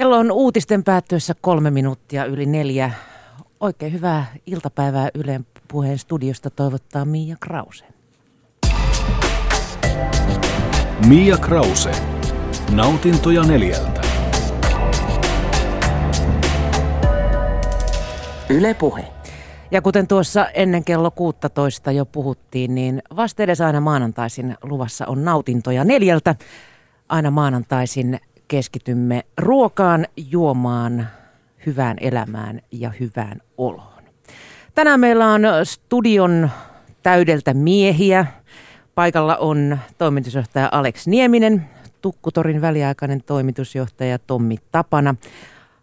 Kello on uutisten päättyessä kolme minuuttia yli neljä. Oikein hyvää iltapäivää Ylen puheen studiosta toivottaa Mia Krause. Mia Krause. Nautintoja neljältä. Yle Puhe. Ja kuten tuossa ennen kello 16 jo puhuttiin, niin vastedes aina maanantaisin luvassa on nautintoja neljältä. Aina maanantaisin keskitymme ruokaan, juomaan, hyvään elämään ja hyvään oloon. Tänään meillä on studion täydeltä miehiä. Paikalla on toimitusjohtaja Alex Nieminen, Tukkutorin väliaikainen toimitusjohtaja Tommi Tapana,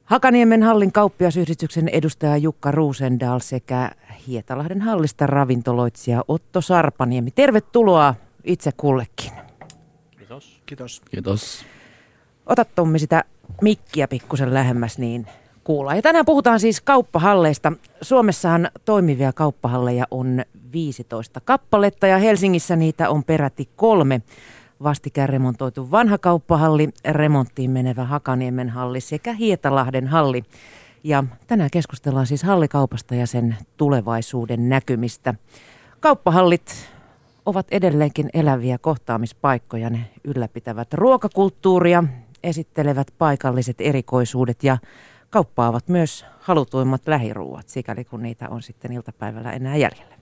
Hakaniemen hallin kauppiasyhdistyksen edustaja Jukka Ruusendal sekä Hietalahden hallista ravintoloitsija Otto Sarpaniemi. Tervetuloa itse kullekin. Kiitos. Kiitos. Kiitos. Ota Tommi sitä mikkiä pikkusen lähemmäs, niin kuulla. Ja tänään puhutaan siis kauppahalleista. Suomessahan toimivia kauppahalleja on 15 kappaletta ja Helsingissä niitä on peräti kolme. Vastikään remontoitu vanha kauppahalli, remonttiin menevä Hakaniemen halli sekä Hietalahden halli. Ja tänään keskustellaan siis hallikaupasta ja sen tulevaisuuden näkymistä. Kauppahallit ovat edelleenkin eläviä kohtaamispaikkoja. Ne ylläpitävät ruokakulttuuria, esittelevät paikalliset erikoisuudet ja kauppaavat myös halutuimmat lähiruuat, sikäli kun niitä on sitten iltapäivällä enää jäljellä.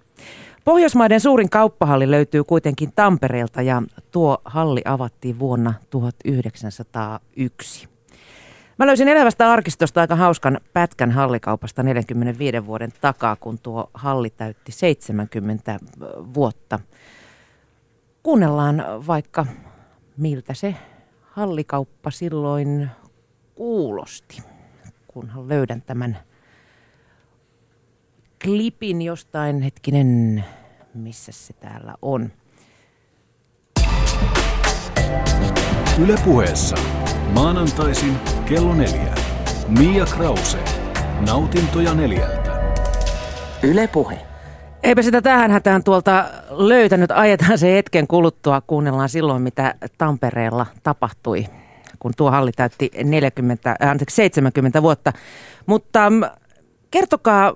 Pohjoismaiden suurin kauppahalli löytyy kuitenkin Tampereelta ja tuo halli avattiin vuonna 1901. Mä löysin elävästä arkistosta aika hauskan pätkän hallikaupasta 45 vuoden takaa, kun tuo halli täytti 70 vuotta. Kuunnellaan vaikka miltä se hallikauppa silloin kuulosti, kunhan löydän tämän klipin jostain hetkinen, missä se täällä on. Yle puheessa maanantaisin kello neljä. Mia Krause. Nautintoja neljältä. Yle puhe. Eipä sitä tähän hätään tuolta löytänyt. Ajetaan se hetken kuluttua. Kuunnellaan silloin, mitä Tampereella tapahtui, kun tuo halli täytti 40, äh, anteeksi, 70 vuotta. Mutta mm, kertokaa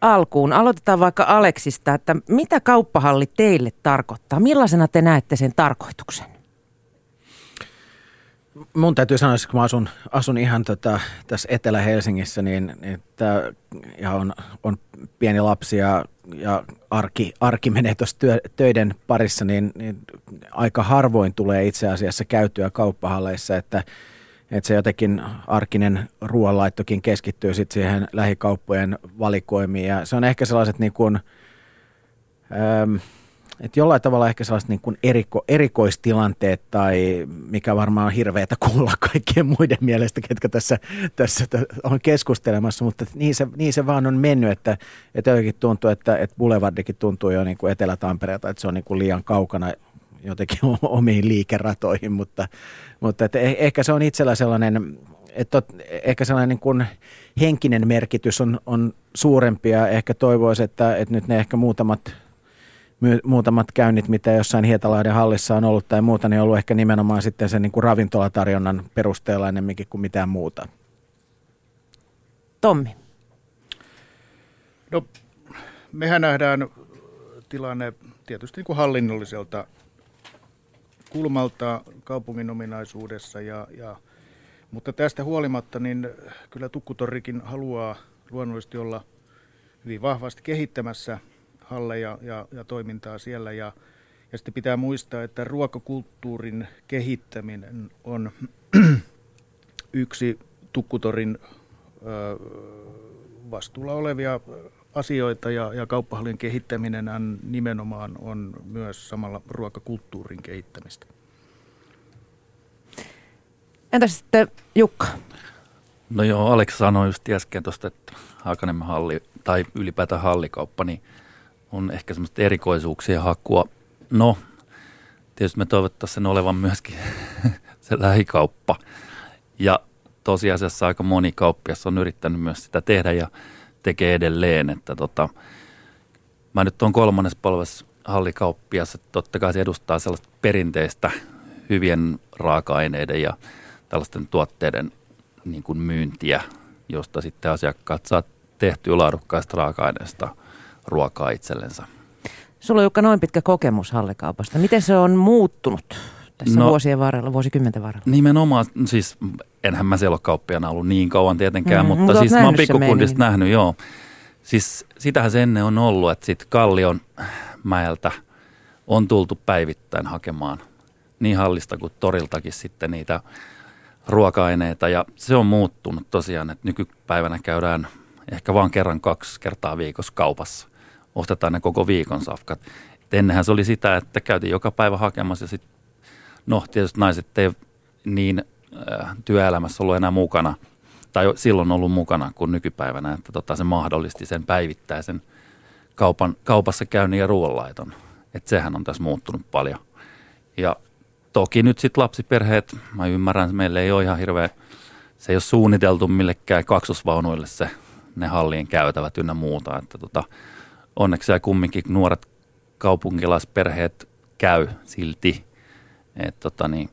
alkuun, aloitetaan vaikka Aleksista, että mitä kauppahalli teille tarkoittaa? Millaisena te näette sen tarkoituksen? Mun täytyy sanoa, että kun mä asun, asun ihan tota, tässä Etelä-Helsingissä, niin, niin ja on, on pieni lapsi ja, ja arki, arki menee tuossa töiden parissa, niin, niin aika harvoin tulee itse asiassa käytyä kauppahalleissa, että, että se jotenkin arkinen ruoanlaittokin keskittyy sitten siihen lähikauppojen valikoimiin. Ja se on ehkä sellaiset niin kuin, että jollain tavalla ehkä sellaiset niin kuin eriko, erikoistilanteet tai mikä varmaan on hirveätä kuulla kaikkien muiden mielestä, ketkä tässä, tässä on keskustelemassa, mutta niin se, niin se vaan on mennyt, että, että jotenkin tuntuu, että, että Boulevardikin tuntuu jo niin kuin Etelä-Tampereelta, että se on niin kuin liian kaukana jotenkin omiin liikeratoihin, mutta, mutta että eh, ehkä se on itsellä sellainen, että ehkä sellainen niin kuin henkinen merkitys on, on suurempi ja ehkä toivoisi, että, että nyt ne ehkä muutamat muutamat käynnit, mitä jossain Hietalahden hallissa on ollut tai muuta, niin on ollut ehkä nimenomaan sitten sen niin kuin ravintolatarjonnan perusteella enemmänkin kuin mitään muuta. Tommi. No, mehän nähdään tilanne tietysti niin kuin hallinnolliselta kulmalta kaupungin ominaisuudessa, ja, ja, mutta tästä huolimatta niin kyllä Tukkutorrikin haluaa luonnollisesti olla hyvin vahvasti kehittämässä halleja ja, ja toimintaa siellä. Ja, ja sitten pitää muistaa, että ruokakulttuurin kehittäminen on yksi Tukkutorin ö, vastuulla olevia asioita ja, ja kauppahallin kehittäminen nimenomaan on myös samalla ruokakulttuurin kehittämistä. Entä sitten Jukka? No joo, Alex sanoi just äsken tuosta, että Hakanemman halli tai ylipäätään hallikauppa, niin on ehkä semmoista erikoisuuksien hakua. No, tietysti me toivottaisiin sen olevan myöskin se lähikauppa. Ja tosiasiassa aika moni kauppias on yrittänyt myös sitä tehdä ja tekee edelleen. Että tota, mä nyt on kolmannes polves hallikauppias, että totta kai se edustaa sellaista perinteistä hyvien raaka-aineiden ja tällaisten tuotteiden niin kuin myyntiä, josta sitten asiakkaat saa tehtyä laadukkaista raaka-aineista ruokaa itsellensä. Sulla on Jukka noin pitkä kokemus hallikaupasta. Miten se on muuttunut tässä no, vuosien varrella, vuosikymmenten varrella? Nimenomaan, siis enhän mä siellä ole kauppiana ollut niin kauan tietenkään, mm, mutta, mutta siis mä oon pikkukundista nähnyt, joo. Siis sitähän se ennen on ollut, että sitten Kallion mäeltä on tultu päivittäin hakemaan niin hallista kuin toriltakin sitten niitä ruoka-aineita ja se on muuttunut tosiaan, että nykypäivänä käydään ehkä vain kerran kaksi kertaa viikossa kaupassa. Ostetaan ne koko viikon safkat. Et ennenhän se oli sitä, että käytiin joka päivä hakemassa ja sitten, no tietysti naiset ei niin äh, työelämässä ollut enää mukana, tai silloin ollut mukana kuin nykypäivänä, että tota, se mahdollisti sen päivittäisen kaupan, kaupassa käynnin ja ruoanlaiton. Että sehän on tässä muuttunut paljon. Ja toki nyt sitten lapsiperheet, mä ymmärrän, että meillä ei ole ihan hirveä, se ei ole suunniteltu millekään kaksosvaunuille se, ne hallien käytävät ynnä muuta. Että tota, onneksi siellä kumminkin nuoret kaupunkilaisperheet käy silti. Et tota niin,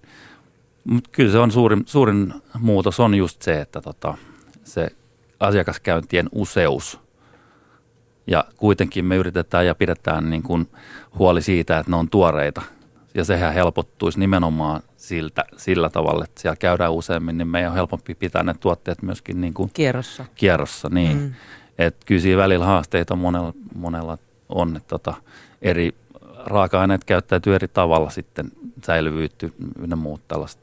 mutta kyllä se on suurin, suurin muutos on just se, että tota, se asiakaskäyntien useus ja kuitenkin me yritetään ja pidetään niin kuin huoli siitä, että ne on tuoreita – ja sehän helpottuisi nimenomaan siltä, sillä tavalla, että siellä käydään useammin, niin meidän on helpompi pitää ne tuotteet myöskin niin kuin kierrossa. Kierrossa, niin. Mm. Että kyllä siinä välillä haasteita monella, monella on, että tota, eri raaka-aineet käyttäytyy eri tavalla sitten, säilyvyytty ynnä muut tällaista.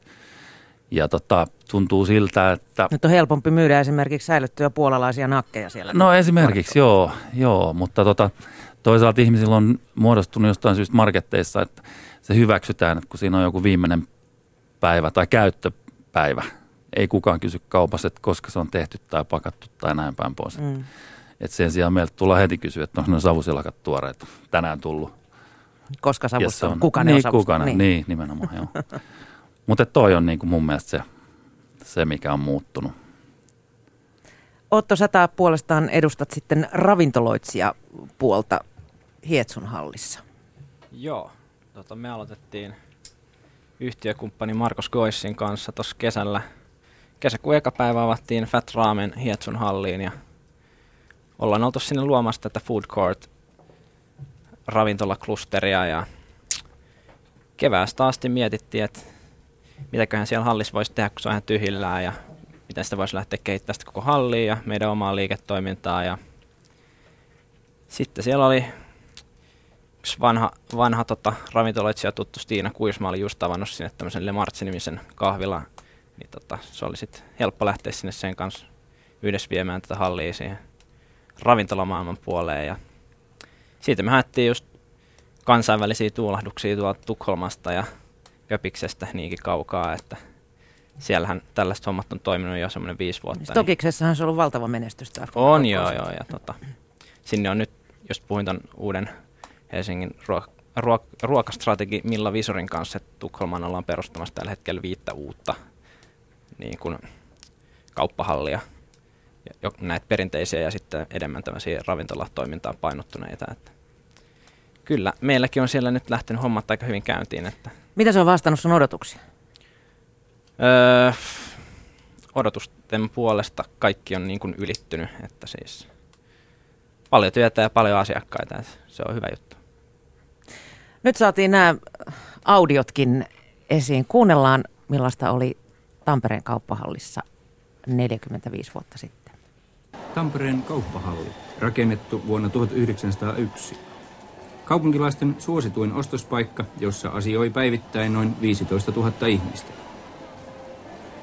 Ja tota, tuntuu siltä, että... Nyt on helpompi myydä esimerkiksi säilyttyjä puolalaisia nakkeja siellä. No esimerkiksi, joo, joo, mutta tota, toisaalta ihmisillä on muodostunut jostain syystä marketteissa, että se hyväksytään, että kun siinä on joku viimeinen päivä tai käyttöpäivä, ei kukaan kysy kaupassa, että koska se on tehty tai pakattu tai näin päin pois. Mm. Et sen sijaan meiltä tulee heti kysyä, että onko ne savusilakat tuoreet tänään tullut. Koska savusta on, kuka ne niin, on kuka ne, niin. niin, nimenomaan, joo. Mutta toi on niin kuin mun mielestä se, se, mikä on muuttunut. Otto, sä puolestaan edustat sitten ravintoloitsija puolta Hietsun hallissa. Joo, tota, me aloitettiin yhtiökumppani Markus Goissin kanssa tuossa kesällä. Kesäkuun eka päivä avattiin Fat Ramen Hietsun halliin ja ollaan oltu sinne luomassa tätä food court ravintolaklusteria ja keväästä asti mietittiin, että mitäköhän siellä hallissa voisi tehdä, kun se on ihan tyhjillään ja miten sitä voisi lähteä kehittämään sitä koko halliin ja meidän omaa liiketoimintaa. Ja sitten siellä oli yksi vanha, vanha tota, ravintoloitsija tuttu Stiina Kuisma oli just tavannut sinne tämmöisen Le Martsi-nimisen kahvila. Niin tota, se oli sitten helppo lähteä sinne sen kanssa yhdessä viemään tätä hallia siihen ravintolamaailman puoleen. Ja siitä me haettiin just kansainvälisiä tuulahduksia tuolta Tukholmasta ja Köpiksestä niinkin kaukaa, että siellähän tällaiset hommat on toiminut jo semmoinen viisi vuotta. Tokiksessahan niin. se on ollut valtava menestys. On joo, joo. Ja tota, sinne on nyt, jos puhuin ton uuden Helsingin ruok- ruok- ruokastrategi Milla Visorin kanssa, että Tukholmaan ollaan perustamassa tällä hetkellä viittä uutta niin kuin kauppahallia, jo, näitä perinteisiä ja sitten enemmän tämmöisiä ravintolatoimintaan painottuneita. Että kyllä, meilläkin on siellä nyt lähtenyt hommat aika hyvin käyntiin. Että Mitä se on vastannut sun odotuksia? Öö, odotusten puolesta kaikki on niin kuin ylittynyt, että siis paljon työtä ja paljon asiakkaita, että se on hyvä juttu. Nyt saatiin nämä audiotkin esiin. Kuunnellaan, millaista oli Tampereen kauppahallissa 45 vuotta sitten. Tampereen kauppahalli, rakennettu vuonna 1901. Kaupunkilaisten suosituin ostospaikka, jossa asioi päivittäin noin 15 000 ihmistä.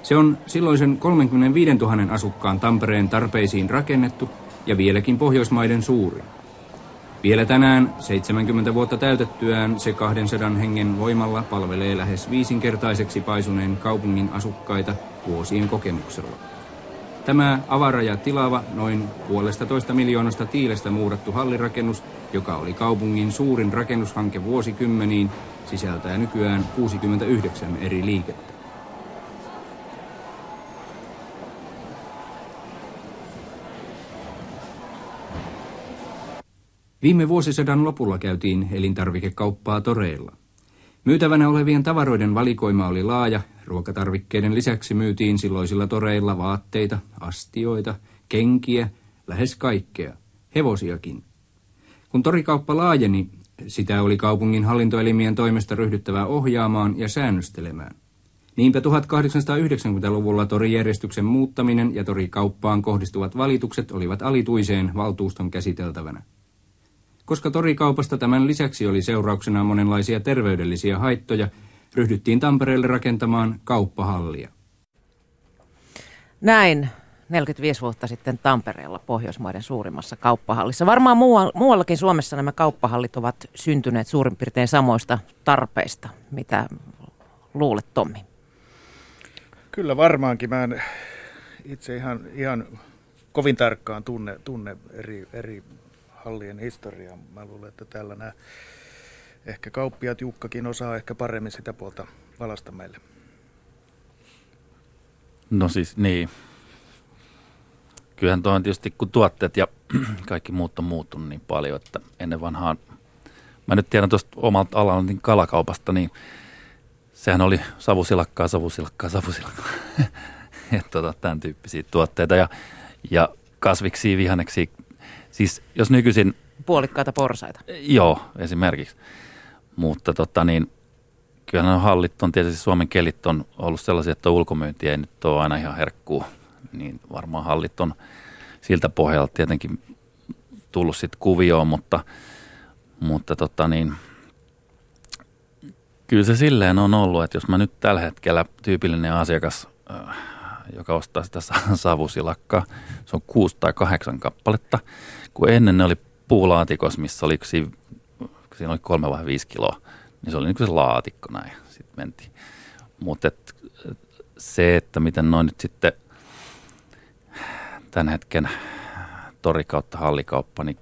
Se on silloisen 35 000 asukkaan Tampereen tarpeisiin rakennettu ja vieläkin Pohjoismaiden suurin. Vielä tänään, 70 vuotta täytettyään, se 200 hengen voimalla palvelee lähes viisinkertaiseksi paisuneen kaupungin asukkaita vuosien kokemuksella. Tämä avara ja tilava, noin puolesta toista miljoonasta tiilestä muurattu hallirakennus, joka oli kaupungin suurin rakennushanke vuosikymmeniin, sisältää nykyään 69 eri liikettä. Viime vuosisadan lopulla käytiin elintarvikekauppaa toreilla. Myytävänä olevien tavaroiden valikoima oli laaja. Ruokatarvikkeiden lisäksi myytiin silloisilla toreilla vaatteita, astioita, kenkiä, lähes kaikkea, hevosiakin. Kun torikauppa laajeni, sitä oli kaupungin hallintoelimien toimesta ryhdyttävä ohjaamaan ja säännöstelemään. Niinpä 1890-luvulla torijärjestyksen muuttaminen ja torikauppaan kohdistuvat valitukset olivat alituiseen valtuuston käsiteltävänä. Koska torikaupasta tämän lisäksi oli seurauksena monenlaisia terveydellisiä haittoja, ryhdyttiin Tampereelle rakentamaan kauppahallia. Näin 45 vuotta sitten Tampereella Pohjoismaiden suurimmassa kauppahallissa. Varmaan muuallakin Suomessa nämä kauppahallit ovat syntyneet suurin piirtein samoista tarpeista. Mitä luulet, Tommi? Kyllä varmaankin. Mä en itse ihan, ihan kovin tarkkaan tunne, tunne eri, eri hallien historiaa. Mä luulen, että täällä nämä ehkä kauppiat Jukkakin osaa ehkä paremmin sitä puolta valasta meille. No siis niin. Kyllähän tuo on tietysti, kun tuotteet ja kaikki muut on muuttunut niin paljon, että ennen vanhaan, mä nyt tiedän tuosta omalta alalta niin kalakaupasta, niin sehän oli savusilakkaa, savusilakkaa, savusilakkaa. että tota, tämän tyyppisiä tuotteita ja, ja kasviksi, vihanneksi. Siis jos nykyisin... Puolikkaita porsaita. Joo, esimerkiksi. Mutta tota niin, kyllä nämä hallit on tietysti Suomen kelit on ollut sellaisia, että ulkomyynti ei nyt ole aina ihan herkkuu. Niin varmaan hallit on siltä pohjalta tietenkin tullut sitten kuvioon, mutta, mutta tota niin, kyllä se silleen on ollut, että jos mä nyt tällä hetkellä tyypillinen asiakas, äh, joka ostaa sitä savusilakkaa, se on kuusi tai kahdeksan kappaletta, kun ennen ne oli puulaatikos, missä oli, siinä, siinä oli kolme vai viisi kiloa, niin se oli niin kuin se laatikko näin, sitten mentiin. Mutta se, että miten noin nyt sitten tämän hetken tori kautta hallikauppa, niin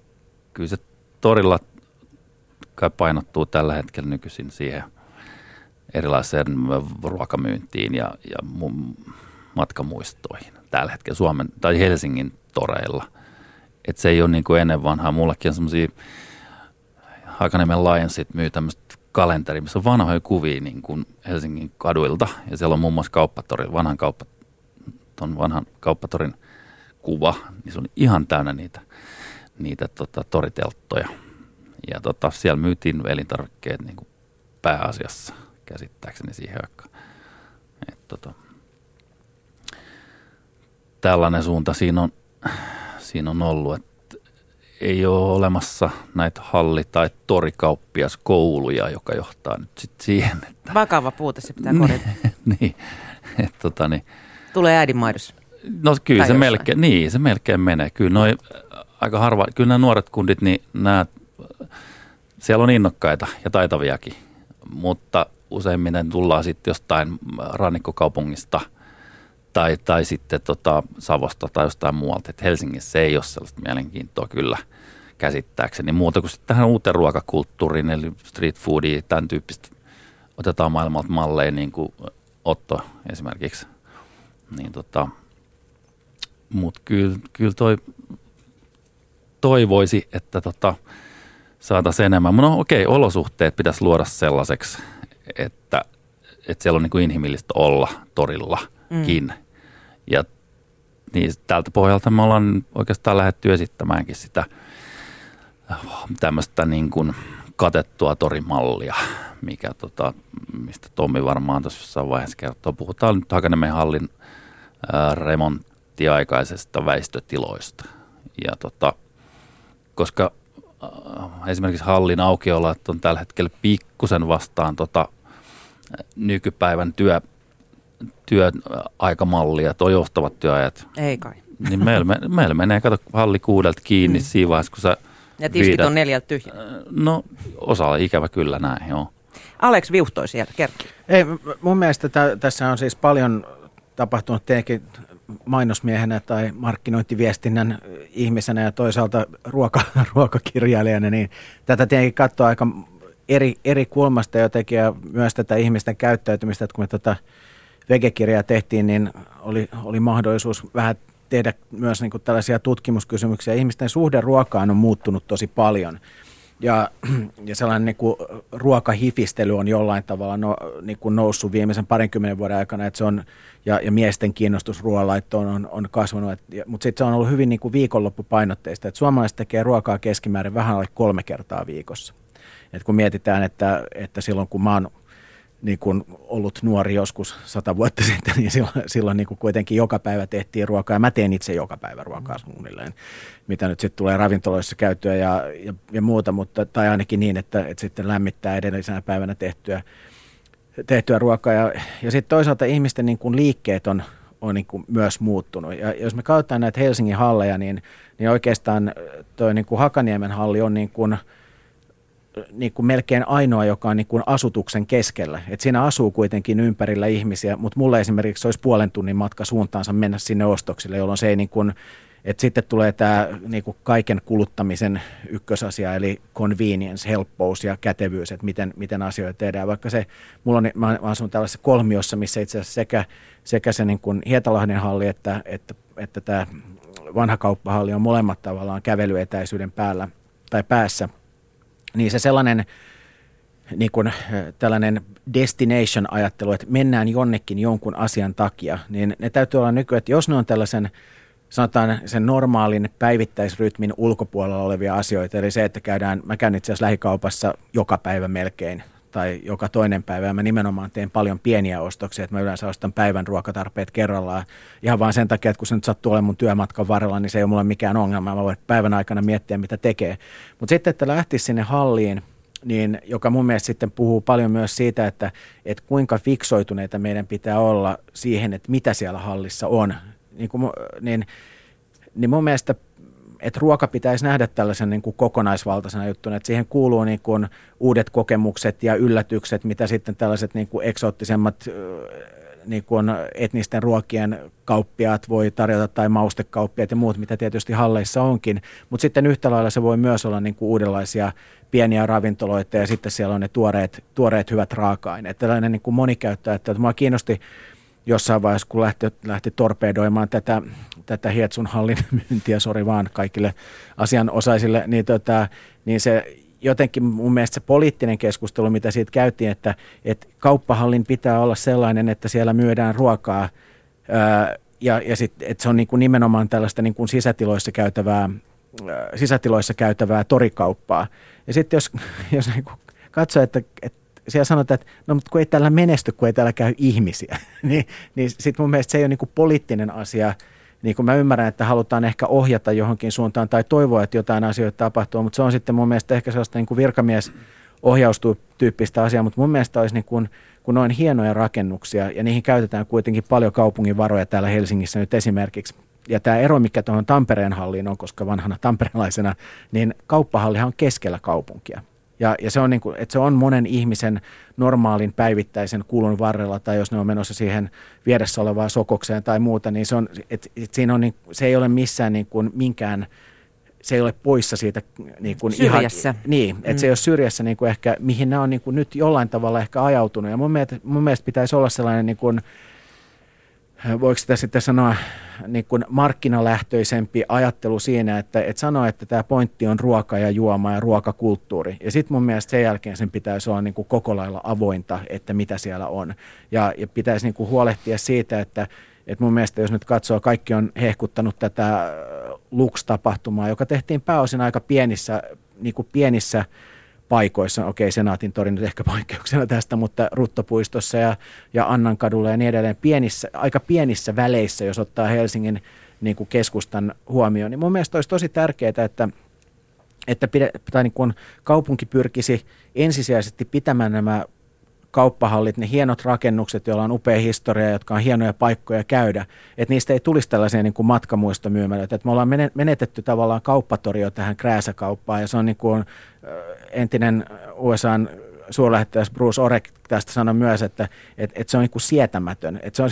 kyllä se torilla kai painottuu tällä hetkellä nykyisin siihen – erilaiseen ruokamyyntiin ja, ja matkamuistoihin tällä hetkellä Suomen tai Helsingin toreilla. Et se ei ole niin kuin ennen vanhaa. Mullakin on semmoisia Hakaniemen Lionsit myy tämmöistä kalenteri, missä on vanhoja kuvia niin kuin Helsingin kaduilta. Ja siellä on muun muassa kauppatori, vanhan, kauppa, ton vanhan kauppatorin kuva. Niin se on ihan täynnä niitä, niitä tota, toritelttoja. Ja tota, siellä myytiin elintarvikkeet niin kuin pääasiassa – käsittääkseni siihen aikaan. Et, tota, tällainen suunta siinä on, siinä on ollut, että ei ole olemassa näitä halli- tai torikauppiaskouluja, joka johtaa nyt sit siihen. Että, Vakava puute, se pitää korjata. niin, et, tota, niin, Tulee äidinmaidossa. No kyllä se melkein, niin, se melkein menee. Kyllä noi, aika harva, kyllä nämä nuoret kundit, niin nämä, siellä on innokkaita ja taitaviakin, mutta useimmiten tullaan sitten jostain rannikkokaupungista tai, tai sitten tota Savosta tai jostain muualta. Et Helsingissä ei ole sellaista mielenkiintoa kyllä käsittääkseni muuta kuin tähän uuteen ruokakulttuuriin, eli street foodiin, tämän tyyppistä otetaan maailmalta malleja, niin kuin Otto esimerkiksi. Niin tota, Mutta kyllä, kyllä toi toivoisi, että tota, saataisiin enemmän. No okei, okay, olosuhteet pitäisi luoda sellaiseksi, että, että siellä on niin kuin inhimillistä olla torillakin. Mm. Ja niin tältä pohjalta me ollaan oikeastaan lähdetty esittämäänkin sitä tämmöistä niin kuin katettua torimallia, mikä tota, mistä Tommi varmaan tuossa jossain vaiheessa kertoo. Puhutaan nyt Hakaniemen hallin ää, remonttiaikaisesta väistötiloista. Ja tota, koska esimerkiksi hallin aukiolot on tällä hetkellä pikkusen vastaan tota, nykypäivän työ, työaikamallia, tuo joustavat työajat. Ei kai. Niin meillä, meillä menee, kato, halli kuudelta kiinni mm. siinä vaiheessa, kun sä Ja tiskit viidät, on neljältä tyhjä. No, osa ikävä kyllä näin, joo. Alex viuhtoi siellä, kertoo. Ei, mun mielestä tä, tässä on siis paljon tapahtunut tietenkin mainosmiehenä tai markkinointiviestinnän ihmisenä ja toisaalta ruoka, ruokakirjailijana, niin tätä tietenkin katsoo aika eri, eri kulmasta jotenkin ja myös tätä ihmisten käyttäytymistä, että kun me tätä vegekirjaa tehtiin, niin oli, oli mahdollisuus vähän tehdä myös niin kuin tällaisia tutkimuskysymyksiä. Ihmisten suhde ruokaan on muuttunut tosi paljon. Ja, ja sellainen niin kuin ruokahifistely on jollain tavalla no, niin kuin noussut viimeisen parinkymmenen vuoden aikana, että se on, ja, ja miesten kiinnostus ruoanlaittoon on, on kasvanut. Et, ja, mutta sitten se on ollut hyvin niin kuin viikonloppupainotteista, että suomalaiset tekee ruokaa keskimäärin vähän alle kolme kertaa viikossa. Et kun mietitään, että, että silloin kun mä oon niin kuin ollut nuori joskus sata vuotta sitten, niin silloin, silloin niin kuin kuitenkin joka päivä tehtiin ruokaa. Ja mä teen itse joka päivä ruokaa suunnilleen, mitä nyt sitten tulee ravintoloissa käytyä ja, ja, ja muuta, mutta, tai ainakin niin, että, että sitten lämmittää edellisenä päivänä tehtyä, tehtyä ruokaa. Ja, ja sitten toisaalta ihmisten niin kuin liikkeet on, on niin kuin myös muuttunut. Ja jos me katsotaan näitä Helsingin halleja, niin, niin oikeastaan tuo niin kuin Hakaniemen halli on niin kuin – niin kuin melkein ainoa, joka on niin kuin asutuksen keskellä. Et siinä asuu kuitenkin ympärillä ihmisiä, mutta mulle esimerkiksi olisi puolen tunnin matka suuntaansa mennä sinne ostoksille, jolloin se ei niin kuin, että sitten tulee tämä niin kuin kaiken kuluttamisen ykkösasia, eli convenience, helppous ja kätevyys, että miten, miten asioita tehdään. Vaikka se, mulla on, mä asun tällaisessa kolmiossa, missä itse asiassa sekä, sekä se niin kuin Hietalahden halli että, että, että tämä vanha kauppahalli on molemmat tavallaan kävelyetäisyyden päällä tai päässä – niin se sellainen niin kuin, tällainen destination-ajattelu, että mennään jonnekin jonkun asian takia, niin ne täytyy olla nykyään, että jos ne on tällaisen sanotaan sen normaalin päivittäisrytmin ulkopuolella olevia asioita, eli se, että käydään, mä käyn itse asiassa lähikaupassa joka päivä melkein, tai joka toinen päivä, ja mä nimenomaan teen paljon pieniä ostoksia, että mä yleensä ostan päivän ruokatarpeet kerrallaan, ihan vain sen takia, että kun se nyt sattuu olemaan mun työmatkan varrella, niin se ei ole mulle mikään ongelma, mä voin päivän aikana miettiä, mitä tekee. Mutta sitten, että lähtisi sinne halliin, niin, joka mun mielestä sitten puhuu paljon myös siitä, että, että kuinka fiksoituneita meidän pitää olla siihen, että mitä siellä hallissa on. Niin, kuin, niin, niin mun mielestä että ruoka pitäisi nähdä tällaisen niin kuin kokonaisvaltaisena juttuna, että siihen kuuluu niin kuin uudet kokemukset ja yllätykset, mitä sitten tällaiset niin kuin eksoottisemmat niin kuin etnisten ruokien kauppiaat voi tarjota tai maustekauppiaat ja muut, mitä tietysti halleissa onkin. Mutta sitten yhtä lailla se voi myös olla niin kuin uudenlaisia pieniä ravintoloita ja sitten siellä on ne tuoreet, tuoreet hyvät raaka-aineet. Tällainen niin kuin monikäyttö, että mua kiinnosti jossain vaiheessa, kun lähti, lähti torpedoimaan tätä, tätä Hietsun hallin myyntiä, sori vaan kaikille asianosaisille, niin, tota, niin se jotenkin mun mielestä se poliittinen keskustelu, mitä siitä käytiin, että, että kauppahallin pitää olla sellainen, että siellä myydään ruokaa ää, ja, ja sit, että se on niin kuin nimenomaan tällaista niin kuin sisätiloissa käytävää sisätiloissa käytävää torikauppaa. Ja sitten jos, jos niin katsoo, että, että siellä sanotaan, että no mutta kun ei täällä menesty, kun ei täällä käy ihmisiä, niin, niin sitten mun mielestä se ei ole niin kuin poliittinen asia, niin kuin mä ymmärrän, että halutaan ehkä ohjata johonkin suuntaan tai toivoa, että jotain asioita tapahtuu, mutta se on sitten mun mielestä ehkä sellaista niin kuin virkamies ohjaustyyppistä asiaa, mutta mun mielestä olisi niin kuin, kun noin hienoja rakennuksia ja niihin käytetään kuitenkin paljon kaupungin varoja täällä Helsingissä nyt esimerkiksi. Ja tämä ero, mikä tuohon Tampereen halliin on, koska vanhana tamperelaisena, niin kauppahallihan on keskellä kaupunkia. Ja, ja se, on niin kuin, että se on monen ihmisen normaalin päivittäisen kulun varrella, tai jos ne on menossa siihen vieressä olevaan sokokseen tai muuta, niin se, on, et, et siinä on, niin, se ei ole missään niin kuin minkään, se ei ole poissa siitä niin kuin syrjässä. Ihan, niin, että mm. se ei ole syrjässä niin kuin ehkä, mihin nämä on niin kuin nyt jollain tavalla ehkä ajautunut. Ja mun mielestä, mun mielestä pitäisi olla sellainen niin kuin, voiko sitä sitten sanoa niin kuin markkinalähtöisempi ajattelu siinä, että, että sanoa, että tämä pointti on ruoka ja juoma ja ruokakulttuuri. Ja sitten mun mielestä sen jälkeen sen pitäisi olla niin kuin koko lailla avointa, että mitä siellä on. Ja, ja pitäisi niin kuin huolehtia siitä, että, että mun mielestä jos nyt katsoo, kaikki on hehkuttanut tätä Lux-tapahtumaa, joka tehtiin pääosin aika pienissä, niin kuin pienissä paikoissa, okei Senaatin tori nyt ehkä poikkeuksena tästä, mutta Ruttopuistossa ja, ja Annankadulla ja niin edelleen, pienissä, aika pienissä väleissä, jos ottaa Helsingin niin kuin keskustan huomioon, niin mun mielestä olisi tosi tärkeää, että että pide, tai niin kuin kaupunki pyrkisi ensisijaisesti pitämään nämä kauppahallit, ne hienot rakennukset, joilla on upea historia, jotka on hienoja paikkoja käydä, että niistä ei tulisi tällaisia niin kuin matkamuistomyymälöitä. Että me ollaan menetetty tavallaan kauppatorio tähän krääsäkauppaan ja se on niin kuin entinen USAn suurlähettiläs Bruce Orek tästä sanoi myös, että, että, että se on niin kuin sietämätön. Että se on,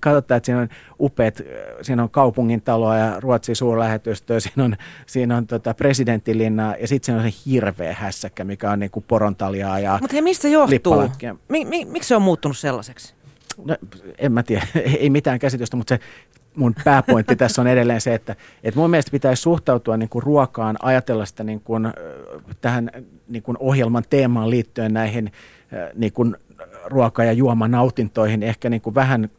katsotaan, että siinä on upeat, siinä on kaupungin taloa ja Ruotsin suurlähetystöä, siinä on, siinä on tota presidentilinnaa ja sitten siinä on se hirveä hässäkkä, mikä on niin kuin porontaljaa ja Mutta mistä johtuu? Mi, mi, miksi se on muuttunut sellaiseksi? No, en mä tiedä, ei mitään käsitystä, mutta se mun pääpointti tässä on edelleen se, että, että mun mielestä pitäisi suhtautua niin kuin ruokaan, ajatella sitä niin kuin, tähän niin kuin ohjelman teemaan liittyen näihin niin kuin ruoka- ja juomanautintoihin ehkä niin kuin vähän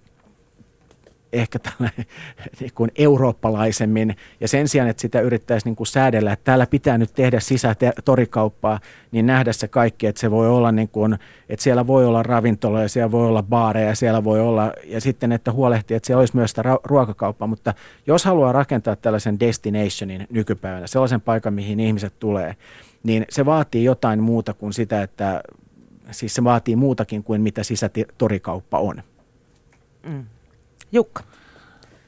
ehkä tällainen niin kuin eurooppalaisemmin ja sen sijaan, että sitä yrittäisi niin kuin säädellä, että täällä pitää nyt tehdä sisätorikauppaa, niin nähdä se kaikki, että se voi olla niin kuin, että siellä voi olla ravintoloja, siellä voi olla baareja, siellä voi olla, ja sitten, että huolehtii, että siellä olisi myös sitä ruokakauppaa, mutta jos haluaa rakentaa tällaisen destinationin nykypäivänä, sellaisen paikan, mihin ihmiset tulee, niin se vaatii jotain muuta kuin sitä, että siis se vaatii muutakin kuin mitä sisätorikauppa on. Mm. Jukka.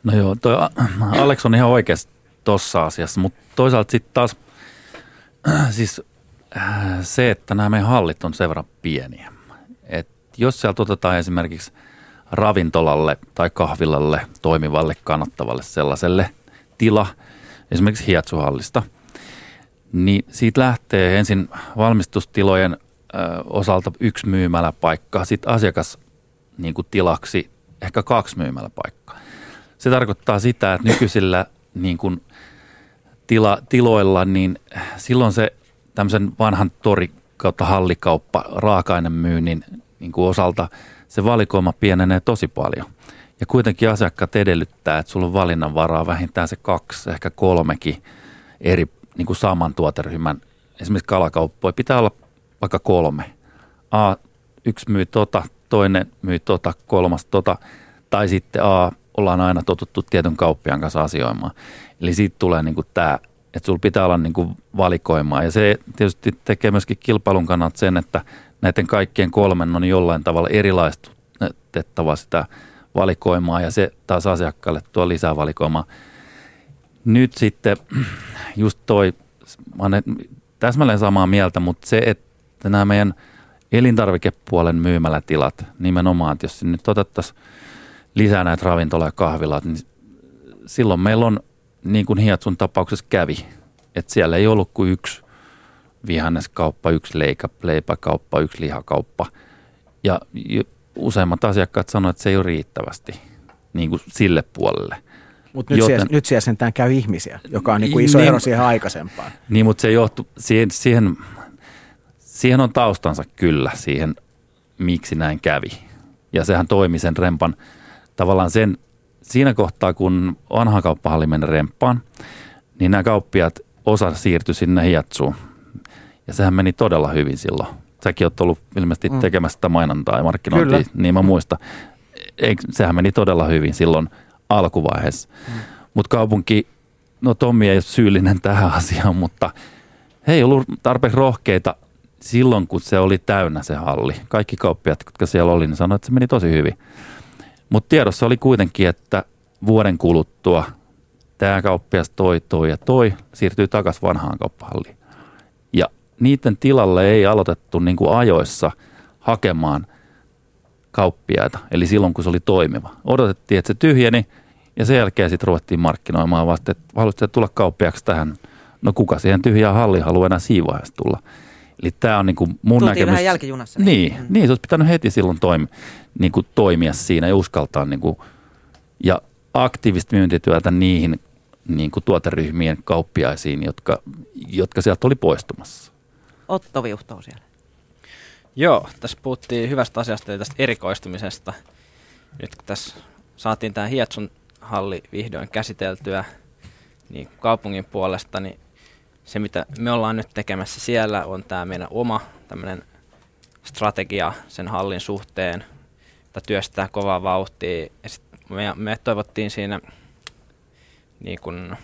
No joo, toi Alex on ihan oikeassa tuossa asiassa, mutta toisaalta sitten taas siis äh, se, että nämä meidän hallit on sen verran pieniä. Et jos sieltä otetaan esimerkiksi ravintolalle tai kahvilalle toimivalle kannattavalle sellaiselle tila, esimerkiksi hietsuhallista, niin siitä lähtee ensin valmistustilojen osalta yksi myymäläpaikka, sitten asiakas niin tilaksi ehkä kaksi myymäläpaikkaa. Se tarkoittaa sitä, että nykyisillä niin kuin tila, tiloilla, niin silloin se tämmöisen vanhan tori kautta hallikauppa raaka-ainemyynnin niin kuin osalta se valikoima pienenee tosi paljon. Ja kuitenkin asiakkaat edellyttää, että sulla on valinnanvaraa vähintään se kaksi, ehkä kolmekin eri niin kuin saman tuoteryhmän. Esimerkiksi kalakauppoja pitää olla vaikka kolme. A, yksi myy tota, toinen myy tota, kolmas tota, tai sitten A, ollaan aina totuttu tietyn kauppiaan kanssa asioimaan. Eli siitä tulee niin tämä, että sulla pitää olla niin valikoimaa ja se tietysti tekee myöskin kilpailun kannalta sen, että näiden kaikkien kolmen on jollain tavalla erilaistettava sitä valikoimaa ja se taas asiakkaalle tuo lisää valikoimaa. Nyt sitten just toi, mä olen täsmälleen samaa mieltä, mutta se, että nämä meidän – elintarvikepuolen myymälätilat nimenomaan, että jos nyt otettaisiin lisää näitä ravintola- ja kahvilat, niin silloin meillä on niin kuin Hiatsun tapauksessa kävi, että siellä ei ollut kuin yksi vihanneskauppa, yksi leika, leipäkauppa, yksi lihakauppa. Ja useimmat asiakkaat sanoivat, että se ei ole riittävästi niin kuin sille puolelle. Mutta nyt, Joten, siellä, nyt siellä sentään käy ihmisiä, joka on niin kuin iso niin, ero siihen aikaisempaan. Niin, mutta se johtuu, siihen, siihen siihen on taustansa kyllä siihen, miksi näin kävi. Ja sehän toimi sen rempan tavallaan sen, siinä kohtaa, kun vanha kauppahalli meni rempaan, niin nämä kauppiat osa siirtyi sinne Hiatsuun. Ja sehän meni todella hyvin silloin. Säkin oot ollut ilmeisesti mm. tekemässä sitä mainontaa ja markkinointia, Kyllä. niin mä muistan. Eik, sehän meni todella hyvin silloin alkuvaiheessa. Mm. Mutta kaupunki, no Tommi ei ole syyllinen tähän asiaan, mutta he ei ollut tarpeeksi rohkeita silloin, kun se oli täynnä se halli, kaikki kauppiat, jotka siellä oli, niin sanoivat, että se meni tosi hyvin. Mutta tiedossa oli kuitenkin, että vuoden kuluttua tämä kauppias toi, toi ja toi siirtyy takaisin vanhaan kauppahalliin. Ja niiden tilalle ei aloitettu niin kuin ajoissa hakemaan kauppiaita, eli silloin kun se oli toimiva. Odotettiin, että se tyhjeni ja sen jälkeen sitten ruvettiin markkinoimaan vasta, että haluaisitko tulla kauppiaksi tähän. No kuka siihen tyhjään halliin haluaa enää siinä tulla. Eli tämä on niin kuin mun Tultiin näkemys. vähän jälkijunassa. Niin, niin, niin se olisi pitänyt heti silloin toimi, niin kuin toimia siinä ja uskaltaa niin kuin, ja aktiivista myyntityötä niihin niin kuin tuoteryhmien kauppiaisiin, jotka, jotka sieltä oli poistumassa. Otto Viuhtoo siellä. Joo, tässä puhuttiin hyvästä asiasta ja tästä erikoistumisesta. Nyt kun tässä saatiin tämä Hietsun halli vihdoin käsiteltyä niin kaupungin puolesta, niin se, mitä me ollaan nyt tekemässä siellä, on tämä meidän oma tämmöinen strategia sen hallin suhteen, että työstää kovaa vauhtia. Ja sit me, me toivottiin siinä niin kun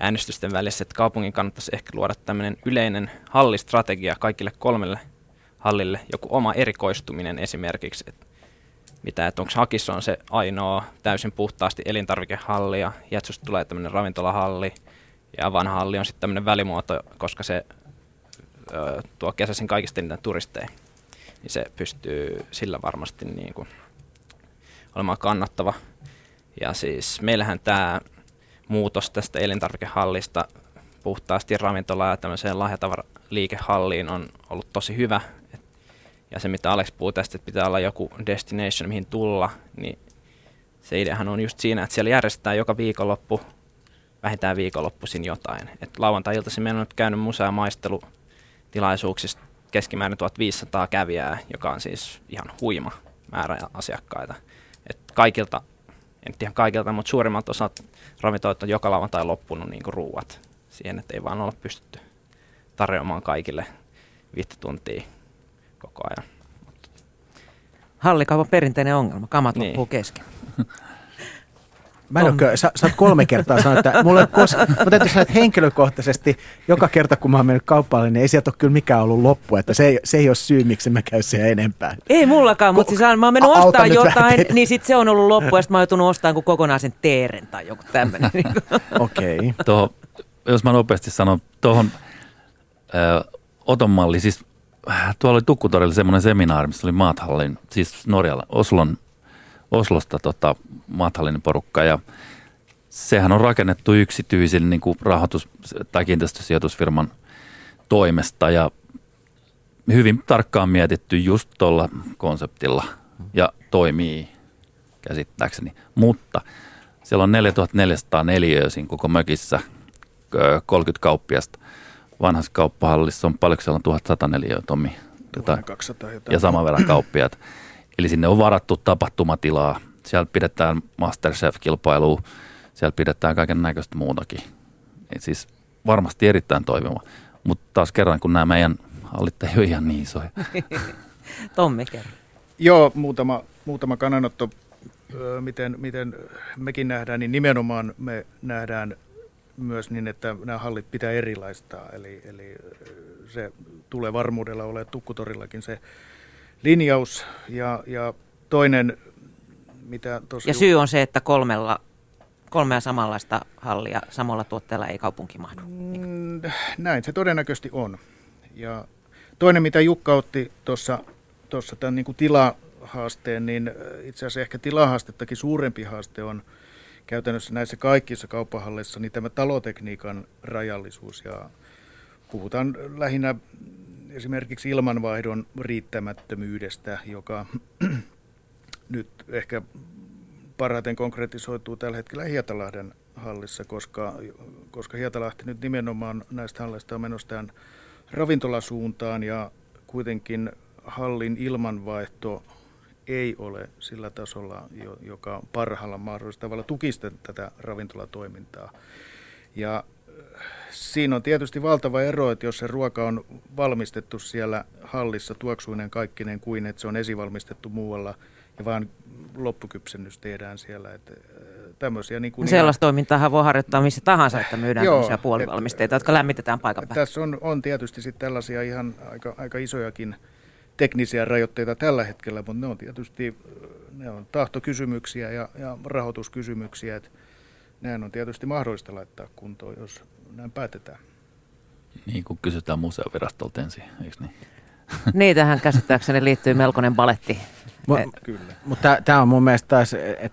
äänestysten välissä, että kaupungin kannattaisi ehkä luoda tämmöinen yleinen hallistrategia kaikille kolmelle hallille, joku oma erikoistuminen esimerkiksi, että mitä, että onko Hakissa on se ainoa täysin puhtaasti elintarvikehalli ja Jetsusta tulee tämmöinen ravintolahalli – ja vanha halli on sitten tämmöinen välimuoto, koska se ö, tuo kesäisin kaikista eniten turisteja. Niin se pystyy sillä varmasti niin kuin olemaan kannattava. Ja siis meillähän tämä muutos tästä elintarvikehallista puhtaasti ravintolaa ja tämmöiseen lahjatavaraliikehalliin on ollut tosi hyvä. Ja se, mitä Alex puhuu tästä, että pitää olla joku destination, mihin tulla, niin se ideahan on just siinä, että siellä järjestetään joka viikonloppu vähintään viikonloppuisin jotain. Et lauantai-iltaisin meillä on nyt käynyt musea maistelutilaisuuksista keskimäärin 1500 kävijää, joka on siis ihan huima määrä asiakkaita. Et kaikilta, en ihan kaikilta, mutta suurimmalta osalta ravintoloita on joka lauantai loppunut niin ruuat siihen, että ei vaan olla pystytty tarjoamaan kaikille viittä tuntia koko ajan. Hallikaupan perinteinen ongelma, kamat niin. loppuu kesken. Mä en ole, sä, sä oot kolme kertaa sanonut, että mulla kos, mä täytyy sanoa, että henkilökohtaisesti joka kerta kun mä oon mennyt kauppaan, niin ei sieltä ole kyllä mikään ollut loppu, että se ei, se ei ole syy, miksi mä käyn siellä enempää. Ei mullakaan, mutta siis mä oon mennyt ostaa jotain, niin sit se on ollut loppu ja sit mä oon joutunut ostamaan kuin kokonaisen teeren tai joku tämmöinen. Okei. Okay. jos mä nopeasti sanon, tuohon äh, Oton malli, siis tuolla oli Tukkutorilla semmoinen seminaari, missä oli Maathallin, siis Norjalla, Oslon, Oslosta tota, Maathallin porukka ja sehän on rakennettu yksityisen niin kuin rahoitus- tai kiinteistösijoitusfirman toimesta ja hyvin tarkkaan mietitty just tuolla konseptilla ja toimii käsittääkseni. Mutta siellä on 4400 neliöä siinä koko mökissä, 30 kauppiasta vanhassa kauppahallissa on paljon, siellä on 1104 Tommi. Tota, 200 ja saman verran kauppiaat. Eli sinne on varattu tapahtumatilaa. Siellä pidetään Masterchef-kilpailua, siellä pidetään kaiken näköistä muutakin. Et siis varmasti erittäin toimiva. Mutta taas kerran, kun nämä meidän hallit ei ole ihan niin isoja. Tommi kerran. Joo, muutama, muutama kannanotto, miten, miten mekin nähdään, niin nimenomaan me nähdään myös niin, että nämä hallit pitää erilaistaa. Eli, eli se tulee varmuudella olemaan Tukkutorillakin se linjaus. Ja, ja toinen, mitä tuossa... Ja syy on se, että kolmella, kolmea samanlaista hallia samalla tuotteella ei kaupunki mahdu. Mm, näin se todennäköisesti on. Ja toinen, mitä Jukka otti tuossa tuossa tämän niin kuin tilahaasteen, niin itse asiassa ehkä tilahaastettakin suurempi haaste on – käytännössä näissä kaikissa kauppahalleissa niin tämä talotekniikan rajallisuus ja puhutaan lähinnä esimerkiksi ilmanvaihdon riittämättömyydestä, joka nyt ehkä parhaiten konkretisoituu tällä hetkellä Hietalahden hallissa, koska, koska Hietalahti nyt nimenomaan näistä halleista on menossa tämän ravintolasuuntaan ja kuitenkin hallin ilmanvaihto ei ole sillä tasolla, joka parhaalla mahdollisella tavalla tukisi tätä ravintolatoimintaa. Ja siinä on tietysti valtava ero, että jos se ruoka on valmistettu siellä hallissa tuoksuinen kaikkinen kuin, että se on esivalmistettu muualla ja vaan loppukypsennys tehdään siellä. Että äh, tämmöisiä niin kuin Sellaista ihan... toimintaa voi harjoittaa missä tahansa, että myydään Joo, tämmöisiä puolivalmisteita, et, jotka lämmitetään paikan päällä. Tässä on, on tietysti sitten tällaisia ihan aika, aika isojakin teknisiä rajoitteita tällä hetkellä, mutta ne on tietysti ne on tahtokysymyksiä ja, ja rahoituskysymyksiä. Että nehän on tietysti mahdollista laittaa kuntoon, jos näin päätetään. Niin kuin kysytään museovirastolta ensin, eikö niin? niin, tähän käsittääkseni liittyy melkoinen baletti mutta tämä on mun mielestä taas et,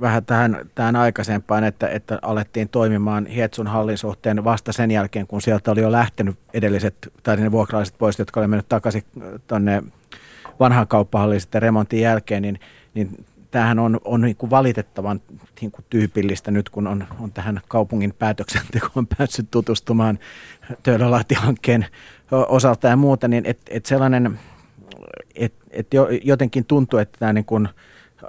vähän tähän, tähän aikaisempaan, että, että alettiin toimimaan Hietsun hallin suhteen vasta sen jälkeen, kun sieltä oli jo lähtenyt edelliset, tai ne vuokralaiset pois, jotka oli mennyt takaisin tuonne vanhaan kauppahalliin sitten remontin jälkeen, niin, niin tämähän on, on niin kuin valitettavan niin kuin tyypillistä nyt, kun on, on tähän kaupungin päätöksentekoon päässyt tutustumaan Töölölahti-hankkeen osalta ja muuta, niin että et sellainen et, et jotenkin tuntuu, että tämä niin kuin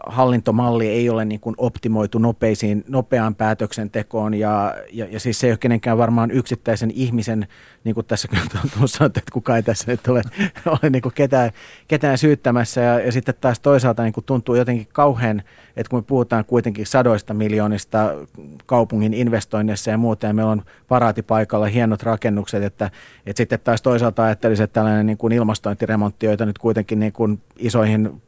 hallintomalli ei ole niin kuin optimoitu nopeisiin, nopeaan päätöksentekoon ja, ja, ja siis se ei ole kenenkään varmaan yksittäisen ihmisen, niin kuin tässä sanottu, että kukaan ei tässä nyt ole, ole niin kuin ketään, ketään syyttämässä. Ja, ja sitten taas toisaalta niin kuin tuntuu jotenkin kauhean, että kun me puhutaan kuitenkin sadoista miljoonista kaupungin investoinneissa ja muuta ja meillä on paraatipaikalla hienot rakennukset, että, että sitten taas toisaalta ajattelisin, että tällainen niin kuin ilmastointiremontti, joita nyt kuitenkin niin kuin isoihin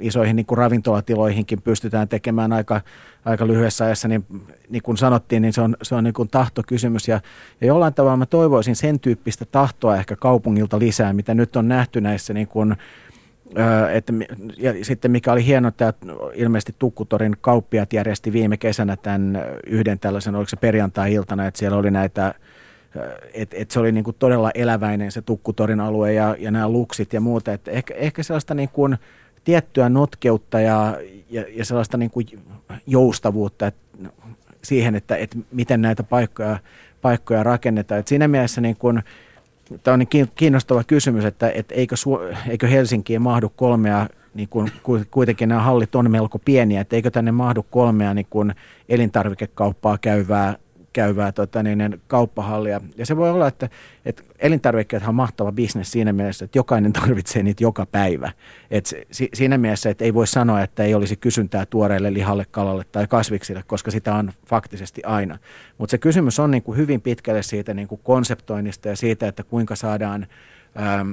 isoihin niin kuin ravintolatiloihinkin pystytään tekemään aika, aika lyhyessä ajassa, niin, niin kuin sanottiin, niin se on, se on niin kuin tahtokysymys. Ja, ja jollain tavalla mä toivoisin sen tyyppistä tahtoa ehkä kaupungilta lisää, mitä nyt on nähty näissä niin kuin, että, ja sitten mikä oli hienoa, että ilmeisesti Tukkutorin kauppiat järjesti viime kesänä tämän yhden tällaisen, oliko se perjantai-iltana, että siellä oli näitä että et se oli niin kuin todella eläväinen se Tukkutorin alue ja, ja nämä luksit ja muuta. Et ehkä, ehkä sellaista niin kuin tiettyä notkeutta ja, ja, ja sellaista niin kuin joustavuutta että siihen, että, että miten näitä paikkoja, paikkoja rakennetaan. Et siinä mielessä niin kuin, tämä on niin kiinnostava kysymys, että, että eikö, eikö Helsinkiin mahdu kolmea, niin kuin, kuitenkin nämä hallit on melko pieniä, että eikö tänne mahdu kolmea niin kuin elintarvikekauppaa käyvää käyvää tota, niin, kauppahallia. Ja se voi olla, että, että elintarvikkeet on mahtava bisnes siinä mielessä, että jokainen tarvitsee niitä joka päivä. Et si, siinä mielessä, että ei voi sanoa, että ei olisi kysyntää tuoreelle lihalle, kalalle tai kasviksille, koska sitä on faktisesti aina. Mutta se kysymys on niin kuin hyvin pitkälle siitä niin kuin konseptoinnista ja siitä, että kuinka saadaan... Ähm,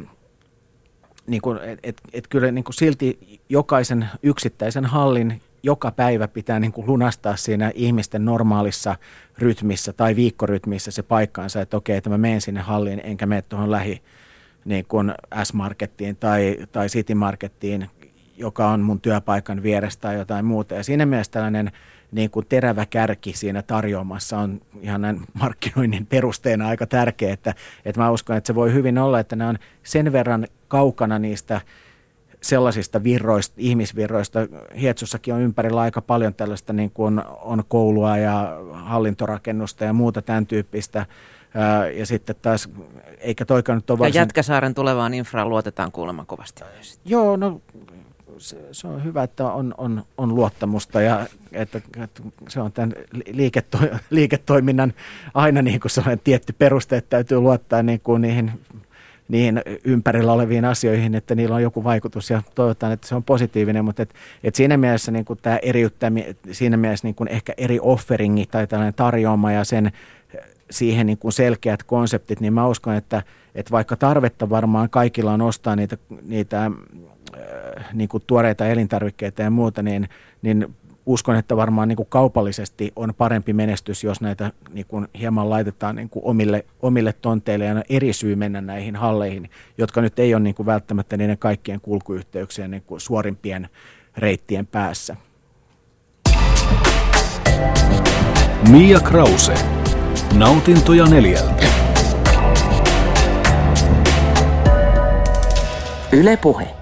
niin kuin, et, et, et kyllä niin kuin silti jokaisen yksittäisen hallin joka päivä pitää niin kuin lunastaa siinä ihmisten normaalissa rytmissä tai viikkorytmissä se paikkaansa, että okei, että mä menen sinne halliin enkä mene tuohon lähi niin kuin S-Markettiin tai, tai City Markettiin, joka on mun työpaikan vierestä tai jotain muuta. Ja siinä mielessä tällainen niin kuin terävä kärki siinä tarjoamassa on ihan näin markkinoinnin perusteena aika tärkeä, että, että mä uskon, että se voi hyvin olla, että ne on sen verran kaukana niistä sellaisista virroista, ihmisvirroista. Hietsossakin on ympärillä aika paljon tällaista, niin kuin on koulua ja hallintorakennusta ja muuta tämän tyyppistä. Ja sitten taas, eikä toikaan nyt ole varsin... Ja Jätkäsaaren tulevaan infraan luotetaan kuulemma kovasti. Joo, no se, se on hyvä, että on, on, on luottamusta ja että, että se on tämän liiketo, liiketoiminnan aina niin kuin sellainen tietty peruste, että täytyy luottaa niin kuin niihin niihin ympärillä oleviin asioihin, että niillä on joku vaikutus ja toivotaan, että se on positiivinen, mutta et, et siinä mielessä niin kuin tämä eriyttäminen, siinä mielessä niin kuin ehkä eri offeringi tai tällainen tarjoama ja sen siihen niin kuin selkeät konseptit, niin mä uskon, että, että vaikka tarvetta varmaan kaikilla on ostaa niitä, niitä äh, niin kuin tuoreita elintarvikkeita ja muuta, niin, niin uskon, että varmaan niin kuin kaupallisesti on parempi menestys, jos näitä niin kuin hieman laitetaan niin kuin omille, omille tonteille ja eri syy mennä näihin halleihin, jotka nyt ei ole niin kuin välttämättä niiden kaikkien kulkuyhteyksien niin kuin suorimpien reittien päässä. Mia Krause. Nautintoja neljältä. Yle Puhe.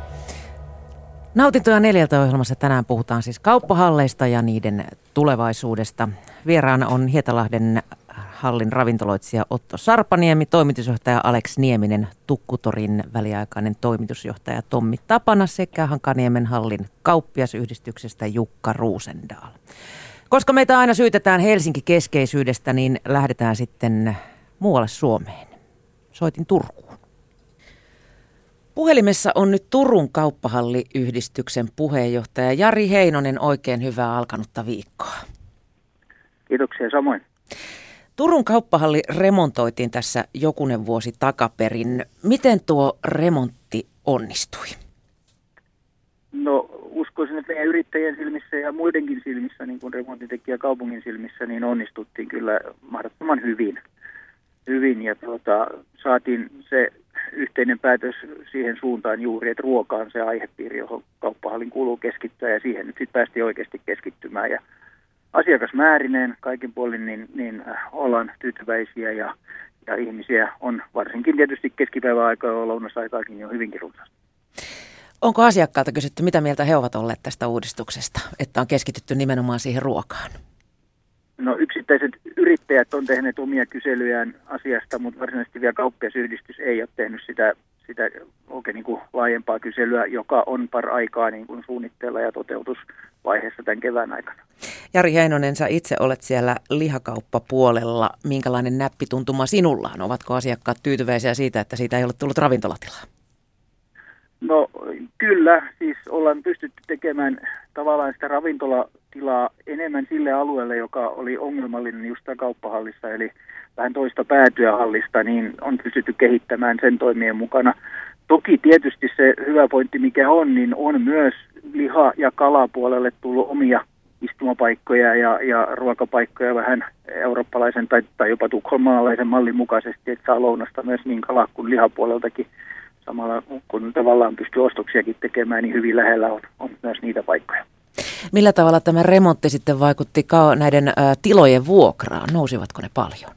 Nautintoja neljältä ohjelmassa tänään puhutaan siis kauppahalleista ja niiden tulevaisuudesta. Vieraana on Hietalahden hallin ravintoloitsija Otto Sarpaniemi, toimitusjohtaja Alex Nieminen, Tukkutorin väliaikainen toimitusjohtaja Tommi Tapana sekä Hankaniemen hallin kauppiasyhdistyksestä Jukka Ruusendaal. Koska meitä aina syytetään Helsinki-keskeisyydestä, niin lähdetään sitten muualle Suomeen. Soitin Turkuun. Puhelimessa on nyt Turun kauppahalliyhdistyksen puheenjohtaja Jari Heinonen. Oikein hyvää alkanutta viikkoa. Kiitoksia samoin. Turun kauppahalli remontoitiin tässä jokunen vuosi takaperin. Miten tuo remontti onnistui? No uskoisin, että meidän yrittäjien silmissä ja muidenkin silmissä, niin kuin remontintekijä kaupungin silmissä, niin onnistuttiin kyllä mahdottoman hyvin. hyvin ja tuota, saatiin se yhteinen päätös siihen suuntaan juuri, että ruoka on se aihepiiri, johon kauppahallin kuuluu keskittyä ja siihen nyt sitten päästiin oikeasti keskittymään. Ja asiakasmäärineen kaikin puolin niin, niin äh, ollaan tyytyväisiä ja, ja ihmisiä on varsinkin tietysti keskipäivän aikaa ja lounasaikaakin jo hyvinkin runsaasti. Onko asiakkaalta kysytty, mitä mieltä he ovat olleet tästä uudistuksesta, että on keskitytty nimenomaan siihen ruokaan? No yksittäiset yrittäjät on tehneet omia kyselyjään asiasta, mutta varsinaisesti vielä kauppiasyhdistys ei ole tehnyt sitä, sitä oikein niin kuin laajempaa kyselyä, joka on par aikaa niin kuin suunnitteilla ja toteutusvaiheessa tämän kevään aikana. Jari Heinonen, sä itse olet siellä lihakauppapuolella. Minkälainen näppituntuma sinulla on? Ovatko asiakkaat tyytyväisiä siitä, että siitä ei ole tullut ravintolatilaa? No kyllä, siis ollaan pystytty tekemään tavallaan sitä ravintolatilaa enemmän sille alueelle, joka oli ongelmallinen just kauppahallissa, eli vähän toista päätyä hallista, niin on pystytty kehittämään sen toimien mukana. Toki tietysti se hyvä pointti, mikä on, niin on myös liha- ja kalapuolelle tullut omia istumapaikkoja ja, ja ruokapaikkoja vähän eurooppalaisen tai, tai jopa tukholmalaisen mallin mukaisesti, että saa lounasta myös niin kala- kuin lihapuoleltakin samalla kun tavallaan pystyy ostoksiakin tekemään, niin hyvin lähellä on, on myös niitä paikkoja. Millä tavalla tämä remontti sitten vaikutti näiden ä, tilojen vuokraan? Nousivatko ne paljon?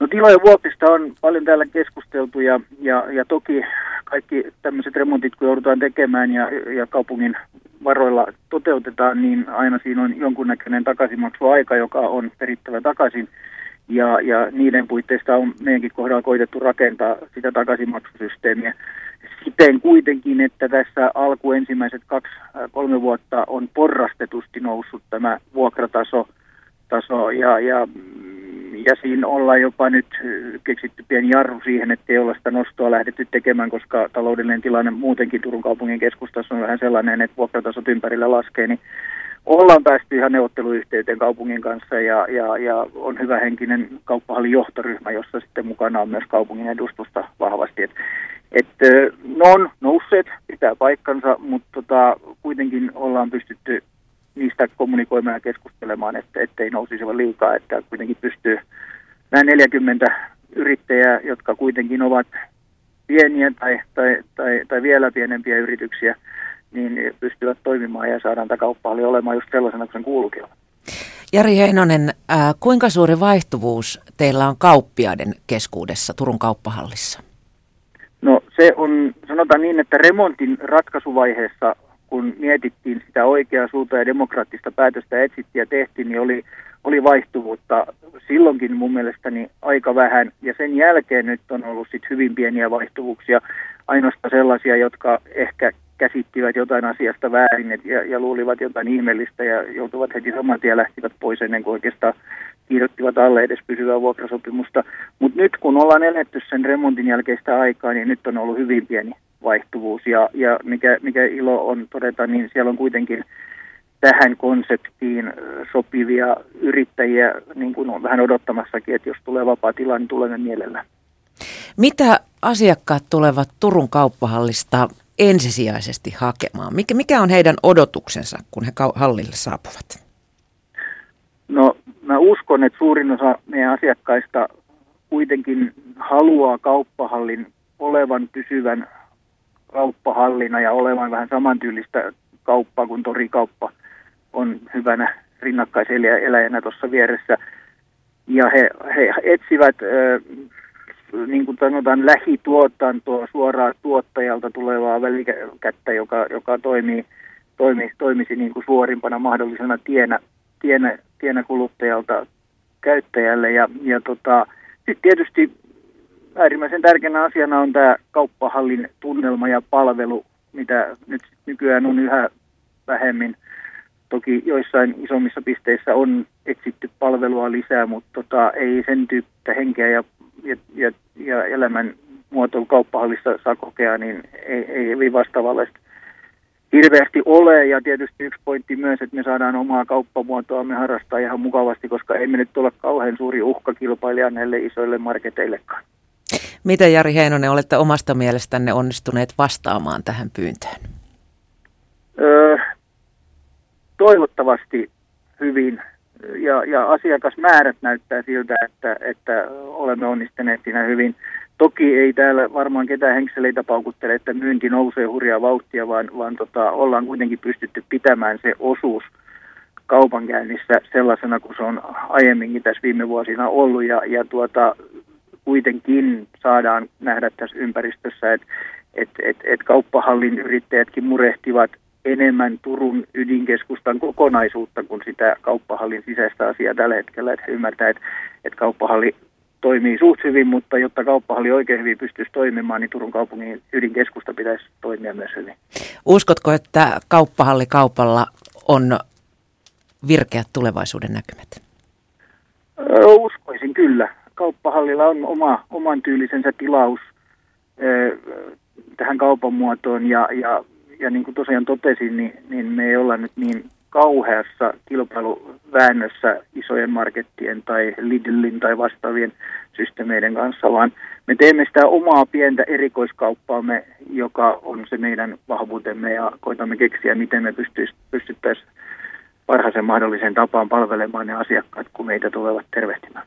No tilojen vuokrista on paljon täällä keskusteltu ja, ja, ja toki kaikki tämmöiset remontit, kun joudutaan tekemään ja, ja kaupungin varoilla toteutetaan, niin aina siinä on jonkunnäköinen takaisinmaksuaika, joka on perittävä takaisin. Ja, ja niiden puitteista on meidänkin kohdalla koitettu rakentaa sitä takaisinmaksusysteemiä siten kuitenkin, että tässä alku ensimmäiset kaksi, kolme vuotta on porrastetusti noussut tämä vuokrataso taso. Ja, ja, ja siinä ollaan jopa nyt keksitty pieni jarru siihen, että ei olla sitä nostoa lähdetty tekemään, koska taloudellinen tilanne muutenkin Turun kaupungin keskustassa on vähän sellainen, että vuokratasot ympärillä laskee, niin ollaan päästy ihan neuvotteluyhteyteen kaupungin kanssa ja, ja, ja on hyvä henkinen kauppahallin johtoryhmä, jossa sitten mukana on myös kaupungin edustusta vahvasti. Et, et, ne on nousseet, pitää paikkansa, mutta tota, kuitenkin ollaan pystytty niistä kommunikoimaan ja keskustelemaan, että ettei nousisi liikaa, että kuitenkin pystyy nämä 40 yrittäjää, jotka kuitenkin ovat pieniä tai, tai, tai, tai vielä pienempiä yrityksiä, niin pystyvät toimimaan ja saadaan tämä kauppahalli olemaan just sellaisena kuin sen kuuluukin Jari Heinonen, äh, kuinka suuri vaihtuvuus teillä on kauppiaiden keskuudessa Turun kauppahallissa? No se on, sanotaan niin, että remontin ratkaisuvaiheessa, kun mietittiin sitä oikeaa suuntaa ja demokraattista päätöstä etsittiin ja tehtiin, niin oli, oli vaihtuvuutta silloinkin mun mielestäni aika vähän. Ja sen jälkeen nyt on ollut sit hyvin pieniä vaihtuvuuksia, ainoastaan sellaisia, jotka ehkä käsittivät jotain asiasta väärin et, ja, ja luulivat jotain ihmeellistä ja joutuvat heti saman tien lähtivät pois ennen kuin oikeastaan kirjoittivat alle edes pysyvää vuokrasopimusta. Mutta nyt kun ollaan eletty sen remontin jälkeistä aikaa, niin nyt on ollut hyvin pieni vaihtuvuus ja, ja mikä, mikä ilo on todeta, niin siellä on kuitenkin tähän konseptiin sopivia yrittäjiä, niin kuin on vähän odottamassakin, että jos tulee vapaa tila, niin tulemme mielellään. Mitä asiakkaat tulevat Turun kauppahallista ensisijaisesti hakemaan? Mikä, mikä on heidän odotuksensa, kun he hallille saapuvat? No mä uskon, että suurin osa meidän asiakkaista kuitenkin haluaa kauppahallin olevan pysyvän kauppahallina ja olevan vähän samantyylistä kauppaa kuin torikauppa on hyvänä rinnakkaiseläjänä tuossa vieressä. Ja he, he etsivät niin kuin sanotaan, lähituotantoa suoraan tuottajalta tulevaa välikättä, joka, joka toimii, toimii, toimisi niin kuin suorimpana mahdollisena tienä, tienä, tienä kuluttajalta käyttäjälle. Ja, ja tota, sitten tietysti äärimmäisen tärkeänä asiana on tämä kauppahallin tunnelma ja palvelu, mitä nyt nykyään on yhä vähemmin. Toki joissain isommissa pisteissä on etsitty palvelua lisää, mutta tota, ei sen tyyppistä henkeä ja ja, ja, ja elämän muoto kauppahallissa saa kokea, niin ei, ei hyvin vastaavallaista hirveästi ole. Ja tietysti yksi pointti myös, että me saadaan omaa kauppamuotoamme harrastaa ihan mukavasti, koska ei me nyt ole kauhean suuri uhka kilpailija näille isoille marketeillekaan. Miten Jari Heinonen olette omasta mielestänne onnistuneet vastaamaan tähän pyyntöön? Öö, toivottavasti hyvin ja, ja asiakasmäärät näyttää siltä, että, että olemme onnistuneet siinä hyvin. Toki ei täällä varmaan ketään henkseleitä paukuttele, että myynti nousee hurjaa vauhtia, vaan, vaan tota, ollaan kuitenkin pystytty pitämään se osuus kaupankäynnissä sellaisena kuin se on aiemminkin tässä viime vuosina ollut. Ja, ja tuota, kuitenkin saadaan nähdä tässä ympäristössä, että et, et, et kauppahallin yrittäjätkin murehtivat enemmän Turun ydinkeskustan kokonaisuutta kuin sitä kauppahallin sisäistä asiaa tällä hetkellä. Että he ymmärtää, että, että kauppahalli toimii suht hyvin, mutta jotta kauppahalli oikein hyvin pystyisi toimimaan, niin Turun kaupungin ydinkeskusta pitäisi toimia myös hyvin. Uskotko, että kauppahalli kaupalla on virkeät tulevaisuuden näkymät? Uskoisin kyllä. Kauppahallilla on oma, oman tyylisensä tilaus tähän kaupan muotoon ja, ja ja niin kuin tosiaan totesin, niin, niin me ei olla nyt niin kauheassa kilpailuväännössä isojen markettien tai Lidlin tai vastaavien systeemeiden kanssa, vaan me teemme sitä omaa pientä erikoiskauppaamme, joka on se meidän vahvuutemme ja koitamme keksiä, miten me pystyttäisiin parhaaseen mahdolliseen tapaan palvelemaan ne asiakkaat, kun meitä tulevat tervehtimään.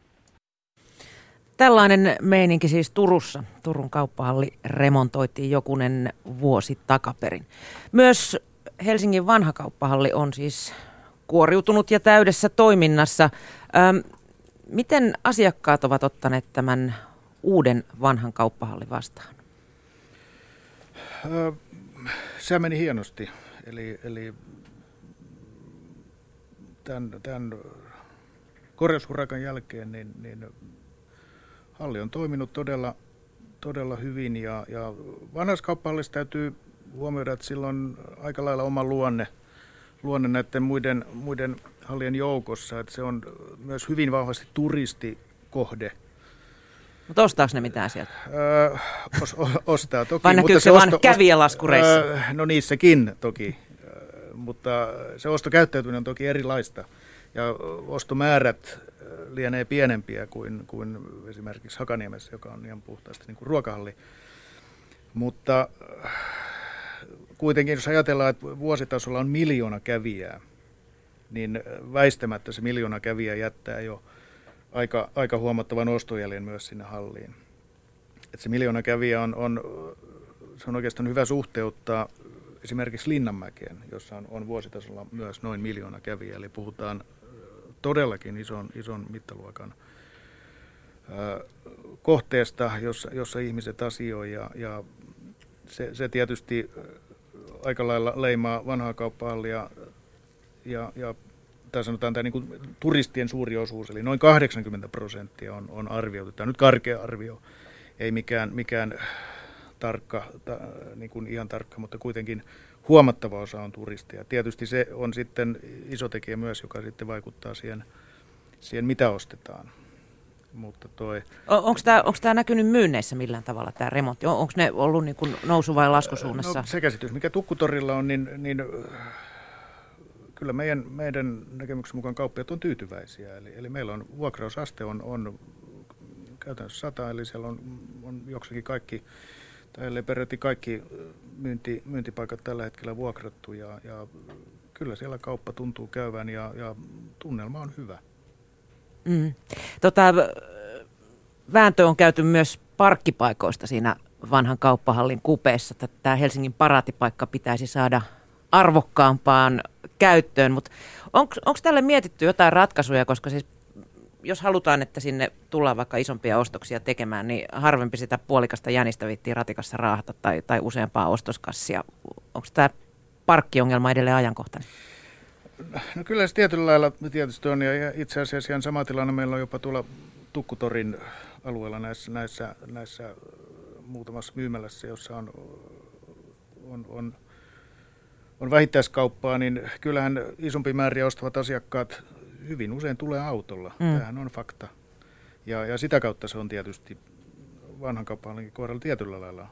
Tällainen meininki siis Turussa. Turun kauppahalli remontoitiin jokunen vuosi takaperin. Myös Helsingin vanha kauppahalli on siis kuoriutunut ja täydessä toiminnassa. Ähm, miten asiakkaat ovat ottaneet tämän uuden vanhan kauppahallin vastaan? Ö, se meni hienosti. Eli, eli tämän, tämän korjaushurakan jälkeen niin, niin halli on toiminut todella, todella hyvin ja, ja vanhassa kauppahallissa täytyy huomioida, että sillä on aika lailla oma luonne, luonne näiden muiden, muiden hallien joukossa, että se on myös hyvin vahvasti turistikohde. Mutta ostaako ne mitään sieltä? Öö, os, ostaa toki. Vai näkyykö se vaan kävijälaskureissa? Öö, no niissäkin toki, öö, mutta se ostokäyttäytyminen on toki erilaista. Ja ostomäärät lienee pienempiä kuin, kuin esimerkiksi Hakaniemessä, joka on ihan puhtaasti niin kuin ruokahalli. Mutta kuitenkin, jos ajatellaan, että vuositasolla on miljoona kävijää, niin väistämättä se miljoona kävijää jättää jo aika, aika huomattavan ostojäljen myös sinne halliin. Et se miljoona kävijä on, on, se on oikeastaan hyvä suhteuttaa esimerkiksi Linnanmäkeen, jossa on, on vuositasolla myös noin miljoona kävijää. Eli puhutaan todellakin ison, ison mittaluokan kohteesta, jossa, jossa ihmiset asioivat ja, ja se, se tietysti aika lailla leimaa vanhaa kauppahallia ja, ja tai sanotaan tämä niin kuin turistien suuri osuus, eli noin 80 prosenttia on, on arvioitu. Tämä on nyt karkea arvio, ei mikään, mikään tarkka, ta, niin kuin ihan tarkka, mutta kuitenkin huomattava osa on turistia. Tietysti se on sitten iso tekijä myös, joka sitten vaikuttaa siihen, siihen mitä ostetaan. Mutta toi... Onko tämä, onko tämä näkynyt myynneissä millään tavalla, tämä remontti? Onko ne ollut niin kuin nousu- vai laskusuunnassa? No, se käsitys, mikä Tukkutorilla on, niin, niin kyllä meidän, meidän näkemyksen mukaan kauppiat on tyytyväisiä. Eli, eli meillä on vuokrausaste on, on käytännössä sata, eli siellä on, on joksikin kaikki, tai ellei peräti kaikki myynti, myyntipaikat tällä hetkellä vuokrattu. Ja, ja kyllä siellä kauppa tuntuu käyvän ja, ja tunnelma on hyvä. Mm. Tota, vääntö on käyty myös parkkipaikoista siinä vanhan kauppahallin kupeessa. Tämä Helsingin paraatipaikka pitäisi saada arvokkaampaan käyttöön, mutta onko tälle mietitty jotain ratkaisuja, koska siis jos halutaan, että sinne tullaan vaikka isompia ostoksia tekemään, niin harvempi sitä puolikasta jänistä viittiin ratikassa raahata tai, tai useampaa ostoskassia. Onko tämä parkkiongelma edelleen ajankohtainen? No kyllä se tietyllä lailla tietysti on, ja itse asiassa ihan sama tilanne meillä on jopa tuolla Tukkutorin alueella näissä, näissä, näissä muutamassa myymälässä, jossa on, on, on on vähittäiskauppaa, niin kyllähän isompi määrä ostavat asiakkaat hyvin usein tulee autolla. Mm. Tämähän on fakta. Ja, ja sitä kautta se on tietysti vanhan kauppaan kohdalla tietyllä lailla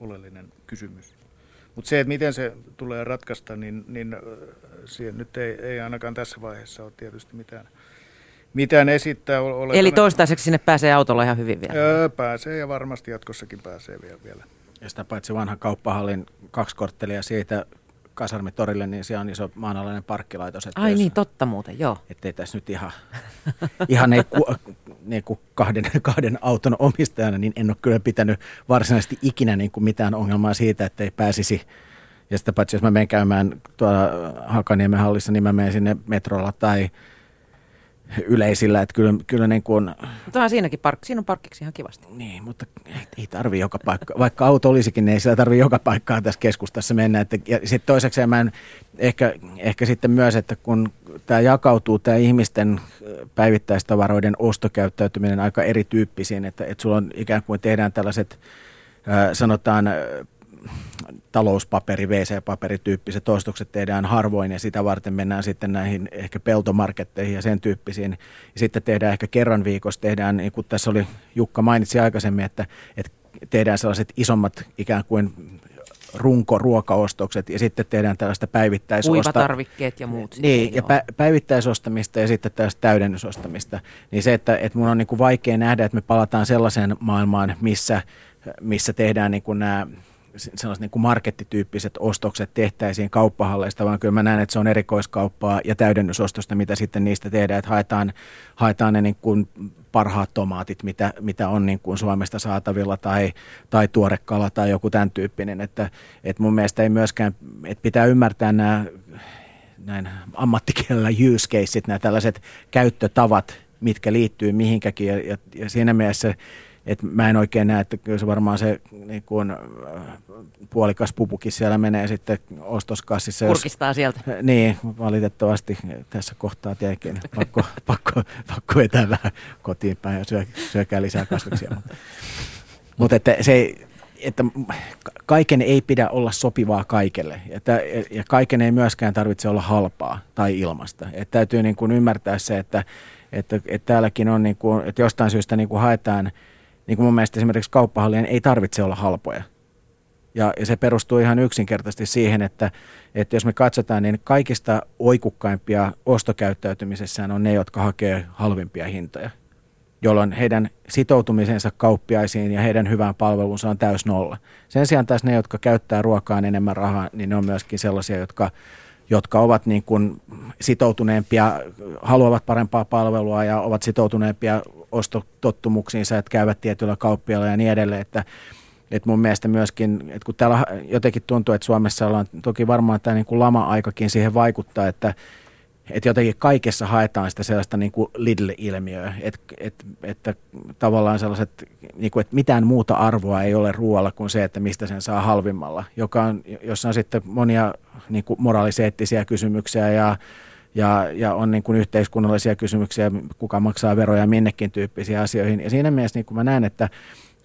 oleellinen kysymys. Mutta se, että miten se tulee ratkaista, niin, niin siihen nyt ei, ei ainakaan tässä vaiheessa ole tietysti mitään, mitään esittää. Oletan, Eli toistaiseksi sinne pääsee autolla ihan hyvin vielä? Öö, pääsee ja varmasti jatkossakin pääsee vielä. vielä. Ja sitä paitsi vanha kauppahallin kaksi korttelia siitä kasarmitorille, niin siellä on iso maanalainen parkkilaitos. Että Ai jos, niin, totta muuten, joo. Että ei tässä nyt ihan, ihan ei ku, niin kuin kahden, kahden auton omistajana, niin en ole kyllä pitänyt varsinaisesti ikinä niin kuin mitään ongelmaa siitä, että ei pääsisi ja sitä paitsi, jos mä menen käymään tuolla Hakaniemen hallissa, niin mä menen sinne metrolla tai yleisillä, että kyllä, kyllä niin kuin... Mutta on siinäkin park, siinä on parkkiksi ihan kivasti. Niin, mutta ei, ei tarvi joka paikka, vaikka auto olisikin, niin ei sitä tarvi joka paikkaan tässä keskustassa mennä. Että, ja sitten toiseksi mä en, ehkä, ehkä sitten myös, että kun tämä jakautuu, tämä ihmisten päivittäistavaroiden ostokäyttäytyminen aika erityyppisiin, että, että sulla on ikään kuin tehdään tällaiset, sanotaan talouspaperi, WC-paperityyppiset ostokset tehdään harvoin ja sitä varten mennään sitten näihin ehkä peltomarketteihin ja sen tyyppisiin. Ja sitten tehdään ehkä kerran viikossa, tehdään, niin kuin tässä oli Jukka mainitsi aikaisemmin, että, että tehdään sellaiset isommat ikään kuin runko-ruokaostokset ja sitten tehdään tällaista päivittäisostamista. Uivatarvikkeet ja muut. Niin, ja pä- päivittäisostamista ja sitten tällaista täydennysostamista. Niin se, että, että mun on niin kuin vaikea nähdä, että me palataan sellaiseen maailmaan, missä, missä tehdään niin kuin nämä sellaiset niin kuin markettityyppiset ostokset tehtäisiin kauppahalleista, vaan kyllä mä näen, että se on erikoiskauppaa ja täydennysostosta, mitä sitten niistä tehdään, että haetaan, haetaan ne niin kuin parhaat tomaatit, mitä, mitä on niin kuin Suomesta saatavilla tai, tai tuorekala tai joku tämän tyyppinen, että, että mun mielestä ei myöskään, että pitää ymmärtää nämä näin ammattikielellä use caseit, nämä tällaiset käyttötavat, mitkä liittyy mihinkäkin ja, ja, ja siinä mielessä et mä en oikein näe, että kyllä se varmaan se niin kuin, puolikas pupukin siellä menee sitten ostoskassissa. Kurkistaa sieltä. Niin, valitettavasti tässä kohtaa tietenkin pakko, pakko, pakko vetää vähän kotiin päin ja syö, syökää lisää kasviksia. Mutta, mutta että se, että kaiken ei pidä olla sopivaa kaikelle. Että, ja kaiken ei myöskään tarvitse olla halpaa tai ilmasta. Että täytyy niin kuin ymmärtää se, että, että, että täälläkin on, niin kuin, että jostain syystä niin kuin haetaan, niin kuin mun mielestä esimerkiksi kauppahallien ei tarvitse olla halpoja. Ja, ja se perustuu ihan yksinkertaisesti siihen, että, että jos me katsotaan, niin kaikista oikukkaimpia ostokäyttäytymisessään on ne, jotka hakee halvimpia hintoja jolloin heidän sitoutumisensa kauppiaisiin ja heidän hyvään palvelunsa on täys nolla. Sen sijaan taas ne, jotka käyttää ruokaan enemmän rahaa, niin ne on myöskin sellaisia, jotka, jotka ovat niin kuin sitoutuneempia, haluavat parempaa palvelua ja ovat sitoutuneempia ostotottumuksiinsa, että käyvät tietyllä kauppialla ja niin edelleen. Että, että mun mielestä myöskin, että kun täällä jotenkin tuntuu, että Suomessa ollaan, toki varmaan tämä niin kuin lama-aikakin siihen vaikuttaa, että että jotenkin kaikessa haetaan sitä sellaista niin kuin Lidl-ilmiöä, että, että, että tavallaan sellaiset, niin kuin, että mitään muuta arvoa ei ole ruoalla kuin se, että mistä sen saa halvimmalla, joka on, jossa on sitten monia niin kuin moraaliseettisiä kysymyksiä ja, ja, ja on niin kuin yhteiskunnallisia kysymyksiä, kuka maksaa veroja minnekin tyyppisiä asioihin. Ja siinä mielessä niin kuin mä näen, että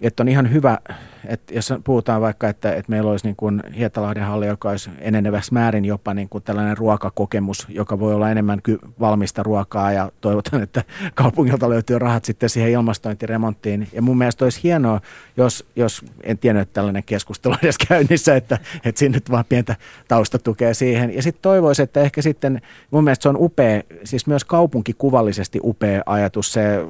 että on ihan hyvä, että jos puhutaan vaikka, että, että meillä olisi niin kuin Hietalahden halli, joka olisi enenevässä määrin jopa niin kuin tällainen ruokakokemus, joka voi olla enemmän ky- valmista ruokaa ja toivotan, että kaupungilta löytyy rahat sitten siihen ilmastointiremonttiin. Ja mun mielestä olisi hienoa, jos, jos en tiennyt, että tällainen keskustelu edes käynnissä, että, että sinne nyt vaan pientä taustatukea siihen. Ja sitten toivoisi, että ehkä sitten, mun mielestä se on upea, siis myös kaupunkikuvallisesti upea ajatus se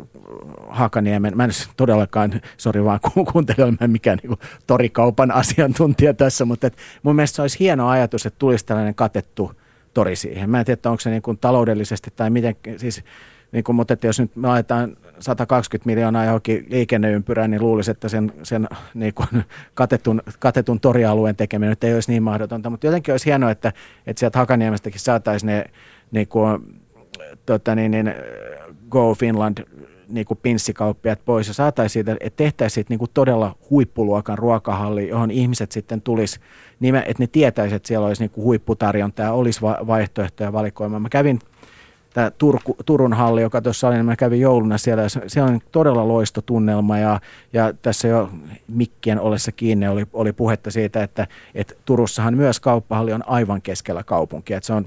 Hakaniemen, mä en todellakaan, sori vaan kuuntelijoille, mä en mikään niin torikaupan asiantuntija tässä, mutta et mun mielestä se olisi hieno ajatus, että tulisi tällainen katettu tori siihen. Mä en tiedä, onko se niin kuin taloudellisesti tai miten, siis niin kuin, mutta että jos nyt me laitetaan 120 miljoonaa johonkin liikenneympyrään, niin luulisi, että sen, sen niin kuin katetun, katetun torialueen tekeminen nyt ei olisi niin mahdotonta. Mutta jotenkin olisi hienoa, että, että sieltä Hakaniemestäkin saataisiin ne niin kuin, tota niin, niin, Go Finland niin kuin pinssikauppiat pois ja saataisiin siitä, että tehtäisiin siitä niin kuin todella huippuluokan ruokahalli, johon ihmiset sitten tulisi, että ne tietäisivät, että siellä olisi niin kuin huipputarjontaa, olisi vaihtoehtoja valikoimaan. Mä kävin tämä Turku, Turun halli, joka tuossa oli, niin mä kävin jouluna siellä se on todella loistotunnelma ja, ja tässä jo mikkien ollessa kiinni oli, oli puhetta siitä, että, että Turussahan myös kauppahalli on aivan keskellä kaupunkia, että se on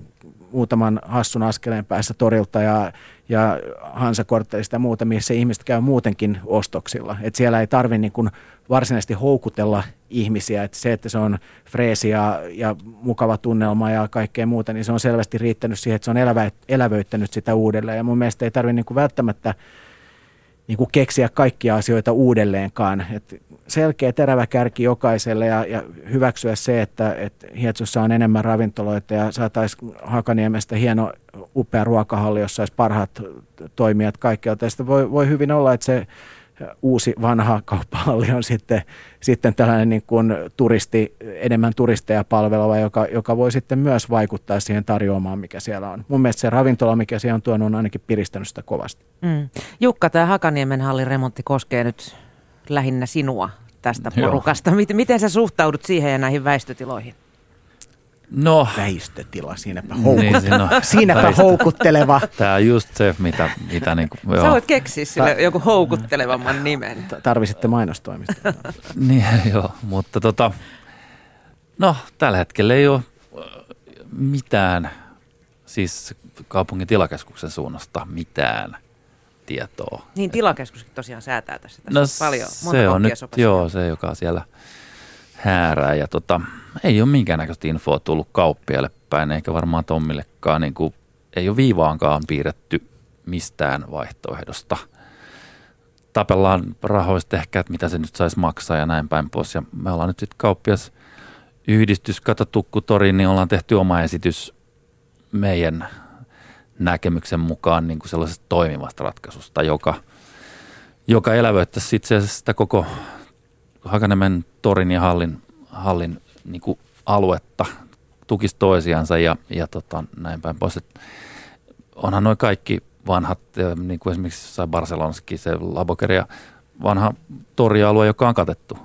muutaman hassun askeleen päässä torilta ja, ja Hansakorttelista ja muuta, missä ihmiset käy muutenkin ostoksilla. Et siellä ei tarvitse niin varsinaisesti houkutella ihmisiä. Et se, että se on freesi ja, ja mukava tunnelma ja kaikkea muuta, niin se on selvästi riittänyt siihen, että se on elävä, elävöittänyt sitä uudelleen. Ja mun mielestä ei tarvitse niin välttämättä niin kuin keksiä kaikkia asioita uudelleenkaan. Et selkeä terävä kärki jokaiselle ja, ja hyväksyä se, että, että Hietsussa on enemmän ravintoloita ja saataisiin Hakaniemestä hieno upea ruokahalli, jossa olisi parhaat toimijat kaikkialta. Voi, voi hyvin olla, että se uusi vanha kauppahalli on sitten, sitten tällainen niin kuin turisti, enemmän turisteja palveleva, joka, joka voi sitten myös vaikuttaa siihen tarjoamaan, mikä siellä on. Mun mielestä se ravintola, mikä siellä on tuonut, on ainakin piristänyt sitä kovasti. Mm. Jukka, tämä Hakaniemen hallin remontti koskee nyt lähinnä sinua tästä porukasta. Miten, miten sä suhtaudut siihen ja näihin väistötiloihin? No. Väistötila, siinäpä, houkut... niin, siinä siinäpä väistö. houkutteleva. Tämä on just se, mitä, mitä niin kuin, joo. Sä voit keksiä sille Ta- joku houkuttelevamman nimen. Tarvisitte mainostoimista. niin, joo, mutta tota, no tällä hetkellä ei ole äh, mitään, siis kaupungin tilakeskuksen suunnasta mitään tietoa. Niin, tilakeskuskin tosiaan säätää tässä. Tässä no, on paljon, monta se on nyt, joo, se joka siellä häärää. Ja tota, ei ole minkäännäköistä infoa tullut kauppiaille päin, eikä varmaan Tommillekaan. Niin kuin, ei ole viivaankaan piirretty mistään vaihtoehdosta. Tapellaan rahoista ehkä, että mitä se nyt saisi maksaa ja näin päin pois. Ja me ollaan nyt sitten kauppias yhdistys, tukkutori, niin ollaan tehty oma esitys meidän näkemyksen mukaan niin kuin sellaisesta toimivasta ratkaisusta, joka, joka elävöittäisi itse asiassa sitä koko Hakanemen torin ja hallin, hallin niin kuin aluetta, tukisi toisiansa ja, ja tota, näin päin pois. Et onhan noin kaikki vanhat, niin kuin esimerkiksi jossain Barcelonassakin se Labokeria vanha torialue, joka on katettu.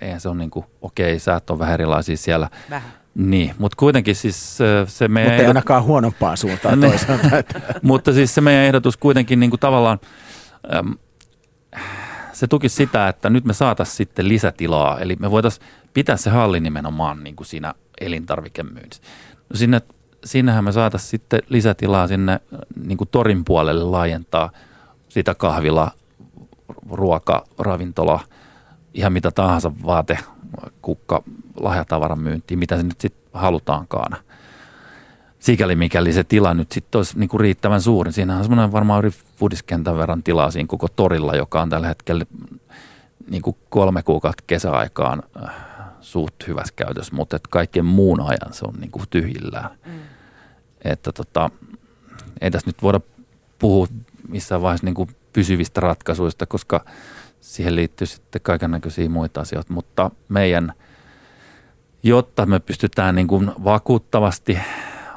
Eihän se on niin kuin, okei, säät on vähän erilaisia siellä. Vähän. Niin, mutta kuitenkin siis se meidän... Mutta ei ainakaan huonompaa suuntaan Niin. toisaalta. mutta siis se meidän ehdotus kuitenkin niin kuin tavallaan, äm, se tuki sitä, että nyt me saataisiin sitten lisätilaa. Eli me voitaisiin pitää se halli nimenomaan niin kuin siinä elintarvikemyynnissä. No sinne, sinnehän me saataisiin sitten lisätilaa sinne äh, niin kuin torin puolelle laajentaa sitä kahvila, ruoka, ravintola, ihan mitä tahansa vaate, kukka, lahjatavaran myyntiin, mitä se nyt sitten halutaankaan sikäli mikäli se tila nyt sitten olisi niinku riittävän suuri. Siinä on semmoinen varmaan yli fudiskentän verran tilaa siinä koko torilla, joka on tällä hetkellä niinku kolme kuukautta kesäaikaan äh, suht hyvässä käytössä, mutta et kaiken muun ajan se on niinku tyhjillään. Mm. Että tota, ei tässä nyt voida puhua missään vaiheessa niinku pysyvistä ratkaisuista, koska siihen liittyy sitten kaiken näköisiä muita asioita, mutta meidän, jotta me pystytään niin kuin vakuuttavasti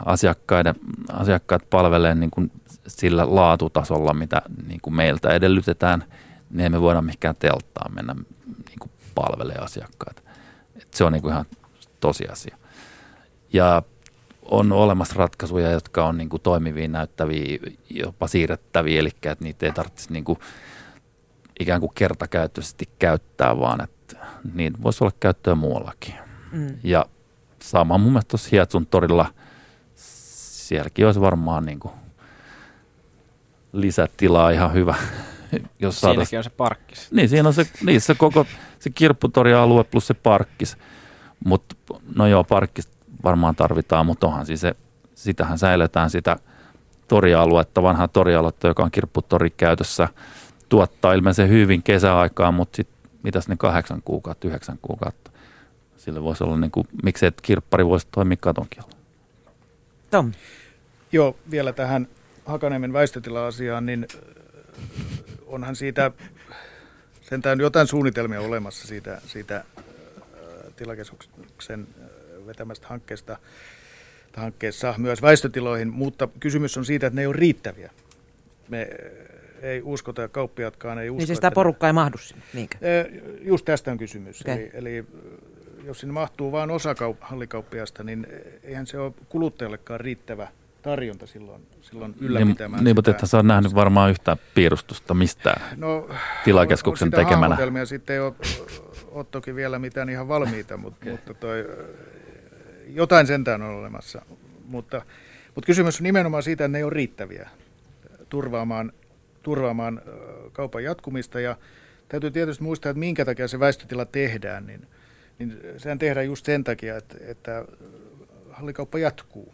asiakkaiden, asiakkaat palvelee niin kuin sillä laatutasolla, mitä niin kuin meiltä edellytetään, niin emme voida mihinkään telttaan mennä niin kuin palvelee asiakkaita. Et se on niin kuin ihan tosiasia. Ja on olemassa ratkaisuja, jotka on niin kuin toimivia, näyttäviä, jopa siirrettäviä, eli että niitä ei tarvitsisi niin kuin ikään kuin kertakäyttöisesti käyttää, vaan että niitä voisi olla käyttöä muuallakin. Mm. Ja sama mun mielestä tuossa Hietsun torilla, sielläkin olisi varmaan niin kuin lisätilaa ihan hyvä, jos Siinäkin on se parkkis. niin, siinä on se, niin, se koko se kirpputorialue plus se parkkis. Mutta no joo, parkkis varmaan tarvitaan, mutta onhan siis se, sitähän säilytään sitä torialuetta, vanhaa torialuetta, joka on kirpputori käytössä, tuottaa ilmeisesti hyvin kesäaikaan, mutta sitten mitäs ne kahdeksan kuukautta, yhdeksän kuukautta. Sillä voisi olla niin kuin, miksei kirppari voisi toimia katonkin alla. Tom, Joo, vielä tähän Hakaniemen väistötila-asiaan, niin äh, onhan siitä sentään jotain suunnitelmia olemassa siitä, siitä äh, tilakeskuksen äh, vetämästä hankkeesta hankkeessa myös väistötiloihin, mutta kysymys on siitä, että ne ei ole riittäviä. Me ei uskota ja kauppiatkaan ei usko. niin siis tämä porukka ei mahdu sinne, niinkö? Just tästä on kysymys. Okei. Eli, eli jos sinne mahtuu vain osa kaup- hallikauppiasta, niin eihän se ole kuluttajallekaan riittävä tarjonta silloin, silloin ylläpitämään Niin, niin mutta että sä oot nähnyt varmaan yhtään piirustusta mistään. No, tilakeskuksen on, on tekemänä. hahmotelmia, sitten ei ole, ole toki vielä mitään ihan valmiita, mutta, mutta toi, jotain sentään on olemassa. Mutta, mutta kysymys on nimenomaan siitä, että ne ei ole riittäviä turvaamaan, turvaamaan kaupan jatkumista. Ja täytyy tietysti muistaa, että minkä takia se väistötila tehdään, niin, niin sehän tehdään just sen takia, että, että hallikauppa jatkuu.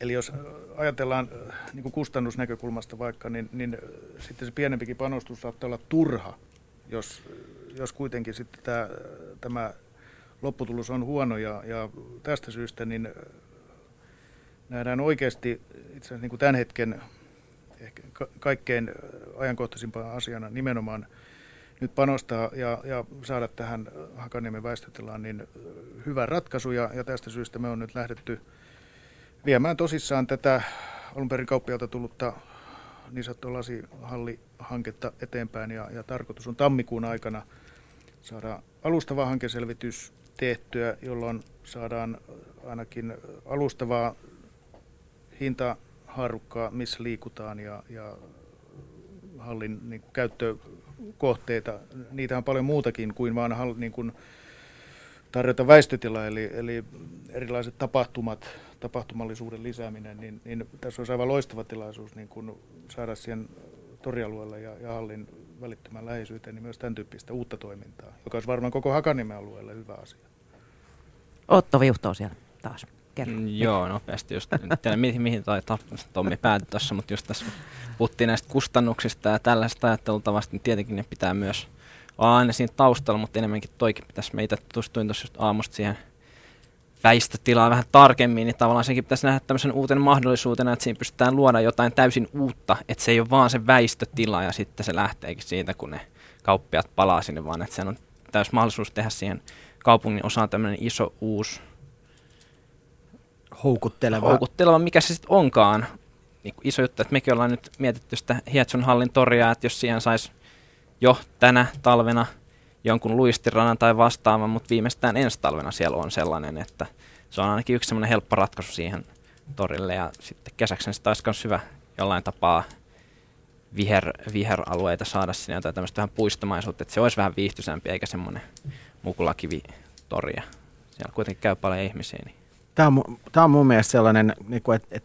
Eli jos ajatellaan ö, niin kuin kustannusnäkökulmasta vaikka, niin, niin ö, sitten se pienempikin panostus saattaa olla turha, jos, jos kuitenkin sitten tämä, tämä lopputulos on huono ja, ja tästä syystä niin nähdään oikeasti itse asiassa niin kuin tämän hetken ehkä ka- kaikkein ajankohtaisimpana asiana nimenomaan nyt panostaa ja, ja saada tähän Hakaniemen väistötilaan niin hyvä ratkaisu. Ja, ja tästä syystä me on nyt lähdetty viemään tosissaan tätä alun perin kauppialta tullutta niin sanottua lasihallihanketta eteenpäin. Ja, ja tarkoitus on tammikuun aikana saada alustava hankeselvitys tehtyä, jolloin saadaan ainakin alustavaa hintahaarukkaa, missä liikutaan ja, ja hallin niin kuin käyttökohteita. Niitä on paljon muutakin kuin vaan niin kuin tarjota väistötila, eli, eli erilaiset tapahtumat, tapahtumallisuuden lisääminen, niin, niin tässä olisi aivan loistava tilaisuus niin kuin saada siihen torialueelle ja, ja hallin välittömän läheisyyteen niin myös tämän tyyppistä uutta toimintaa, joka olisi varmaan koko Hakaniemen alueelle hyvä asia. Otto viuhtoo siellä taas. Kerro. Mm, Joo, nopeasti just. En tiedä, mihin, mihin toi Tommi päätyi tuossa, mutta just tässä puhuttiin näistä kustannuksista ja tällaista ajattelutavasta, niin tietenkin ne pitää myös olla aina siinä taustalla, mutta enemmänkin toikin pitäisi. Meitä tutustuin tuossa aamusta siihen väistötilaan vähän tarkemmin, niin tavallaan sekin pitäisi nähdä tämmöisen uuten mahdollisuutena, että siinä pystytään luoda jotain täysin uutta, että se ei ole vaan se väistötila ja sitten se lähteekin siitä, kun ne kauppiat palaa sinne, vaan että se on täys mahdollisuus tehdä siihen kaupungin osaan tämmöinen iso uusi Houkutteleva. houkutteleva, mikä se sitten onkaan. Niin iso juttu, että mekin ollaan nyt mietitty sitä Hietsun hallin toria, että jos siihen saisi jo tänä talvena jonkun luistiranan tai vastaavan, mutta viimeistään ensi talvena siellä on sellainen, että se on ainakin yksi semmoinen helppo ratkaisu siihen torille ja sitten kesäksi sitten olisi myös hyvä jollain tapaa viher, viheralueita saada sinne jotain tämmöistä vähän puistomaisuutta, että se olisi vähän viihtyisämpi eikä semmoinen mukulakivitori. Siellä kuitenkin käy paljon ihmisiä. Niin. Tämä on, tämä on mun mielestä sellainen, niin että et,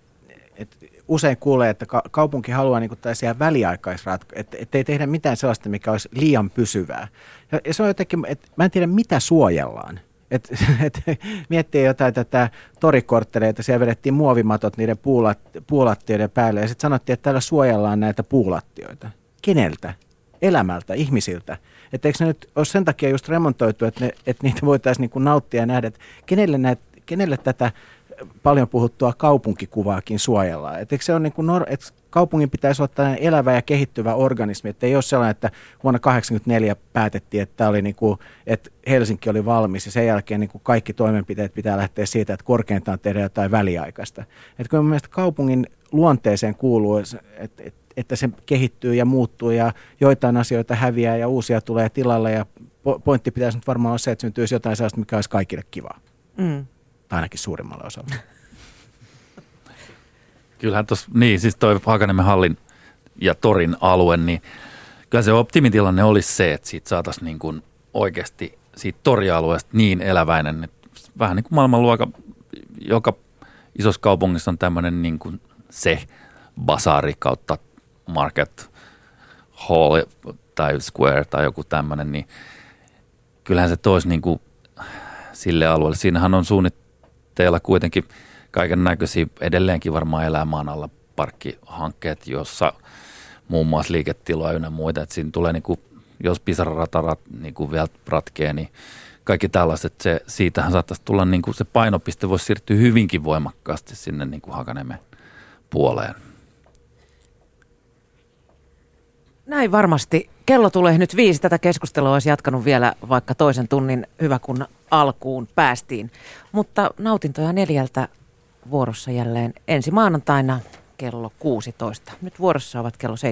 et usein kuulee, että kaupunki haluaa niin tällaisia väliaikaisratkaisuja, että et ei tehdä mitään sellaista, mikä olisi liian pysyvää. Ja, se on jotenkin, että mä en tiedä mitä suojellaan. Et, et, miettii jotain tätä torikortteleita, siellä vedettiin muovimatot niiden puulat, puulattioiden päälle ja sitten sanottiin, että täällä suojellaan näitä puulattioita. Keneltä? Elämältä, ihmisiltä. Että eikö ne nyt ole sen takia just remontoitu, että, ne, että niitä voitaisiin niin nauttia ja nähdä, että kenelle, näet, kenelle tätä paljon puhuttua kaupunkikuvaakin suojellaan. Et eikö se on niin kuin, että kaupungin pitäisi olla tällainen elävä ja kehittyvä organismi, että ei ole sellainen, että vuonna 1984 päätettiin, että, oli niin kuin, että Helsinki oli valmis ja sen jälkeen niin kuin kaikki toimenpiteet pitää lähteä siitä, että korkeintaan tehdä jotain väliaikaista. Että kyllä mielestäni kaupungin luonteeseen kuuluu, että, että se kehittyy ja muuttuu ja joitain asioita häviää ja uusia tulee tilalle ja pointti pitäisi nyt varmaan olla se, että syntyisi jotain sellaista, mikä olisi kaikille kivaa. Mm. Tai ainakin suurimmalle osalle. Kyllähän tuossa, niin siis toi Hakaniemen hallin ja torin alue, niin kyllä se optimitilanne olisi se, että siitä saataisiin niin kuin oikeasti siitä torialueesta niin eläväinen, että vähän niin kuin maailmanluoka, joka isossa kaupungissa on tämmöinen niin kuin se basaari kautta market hall tai square tai joku tämmöinen, niin kyllähän se toisi niin kuin sille alueelle. Siinähän on suunnitteilla kuitenkin – kaiken näköisiä edelleenkin varmaan elää maan alla parkkihankkeet, jossa muun muassa liiketiloja ynnä muita, että siinä tulee niin kuin, jos pisararatarat niin kuin vielä ratkee, niin kaikki tällaiset, se, siitähän saattaisi tulla niin kuin se painopiste voisi siirtyä hyvinkin voimakkaasti sinne niin kuin Hakanemen puoleen. Näin varmasti. Kello tulee nyt viisi. Tätä keskustelua olisi jatkanut vielä vaikka toisen tunnin hyvä kun alkuun päästiin. Mutta nautintoja neljältä vuorossa jälleen ensi maanantaina kello 16. Nyt vuorossa ovat kello 7.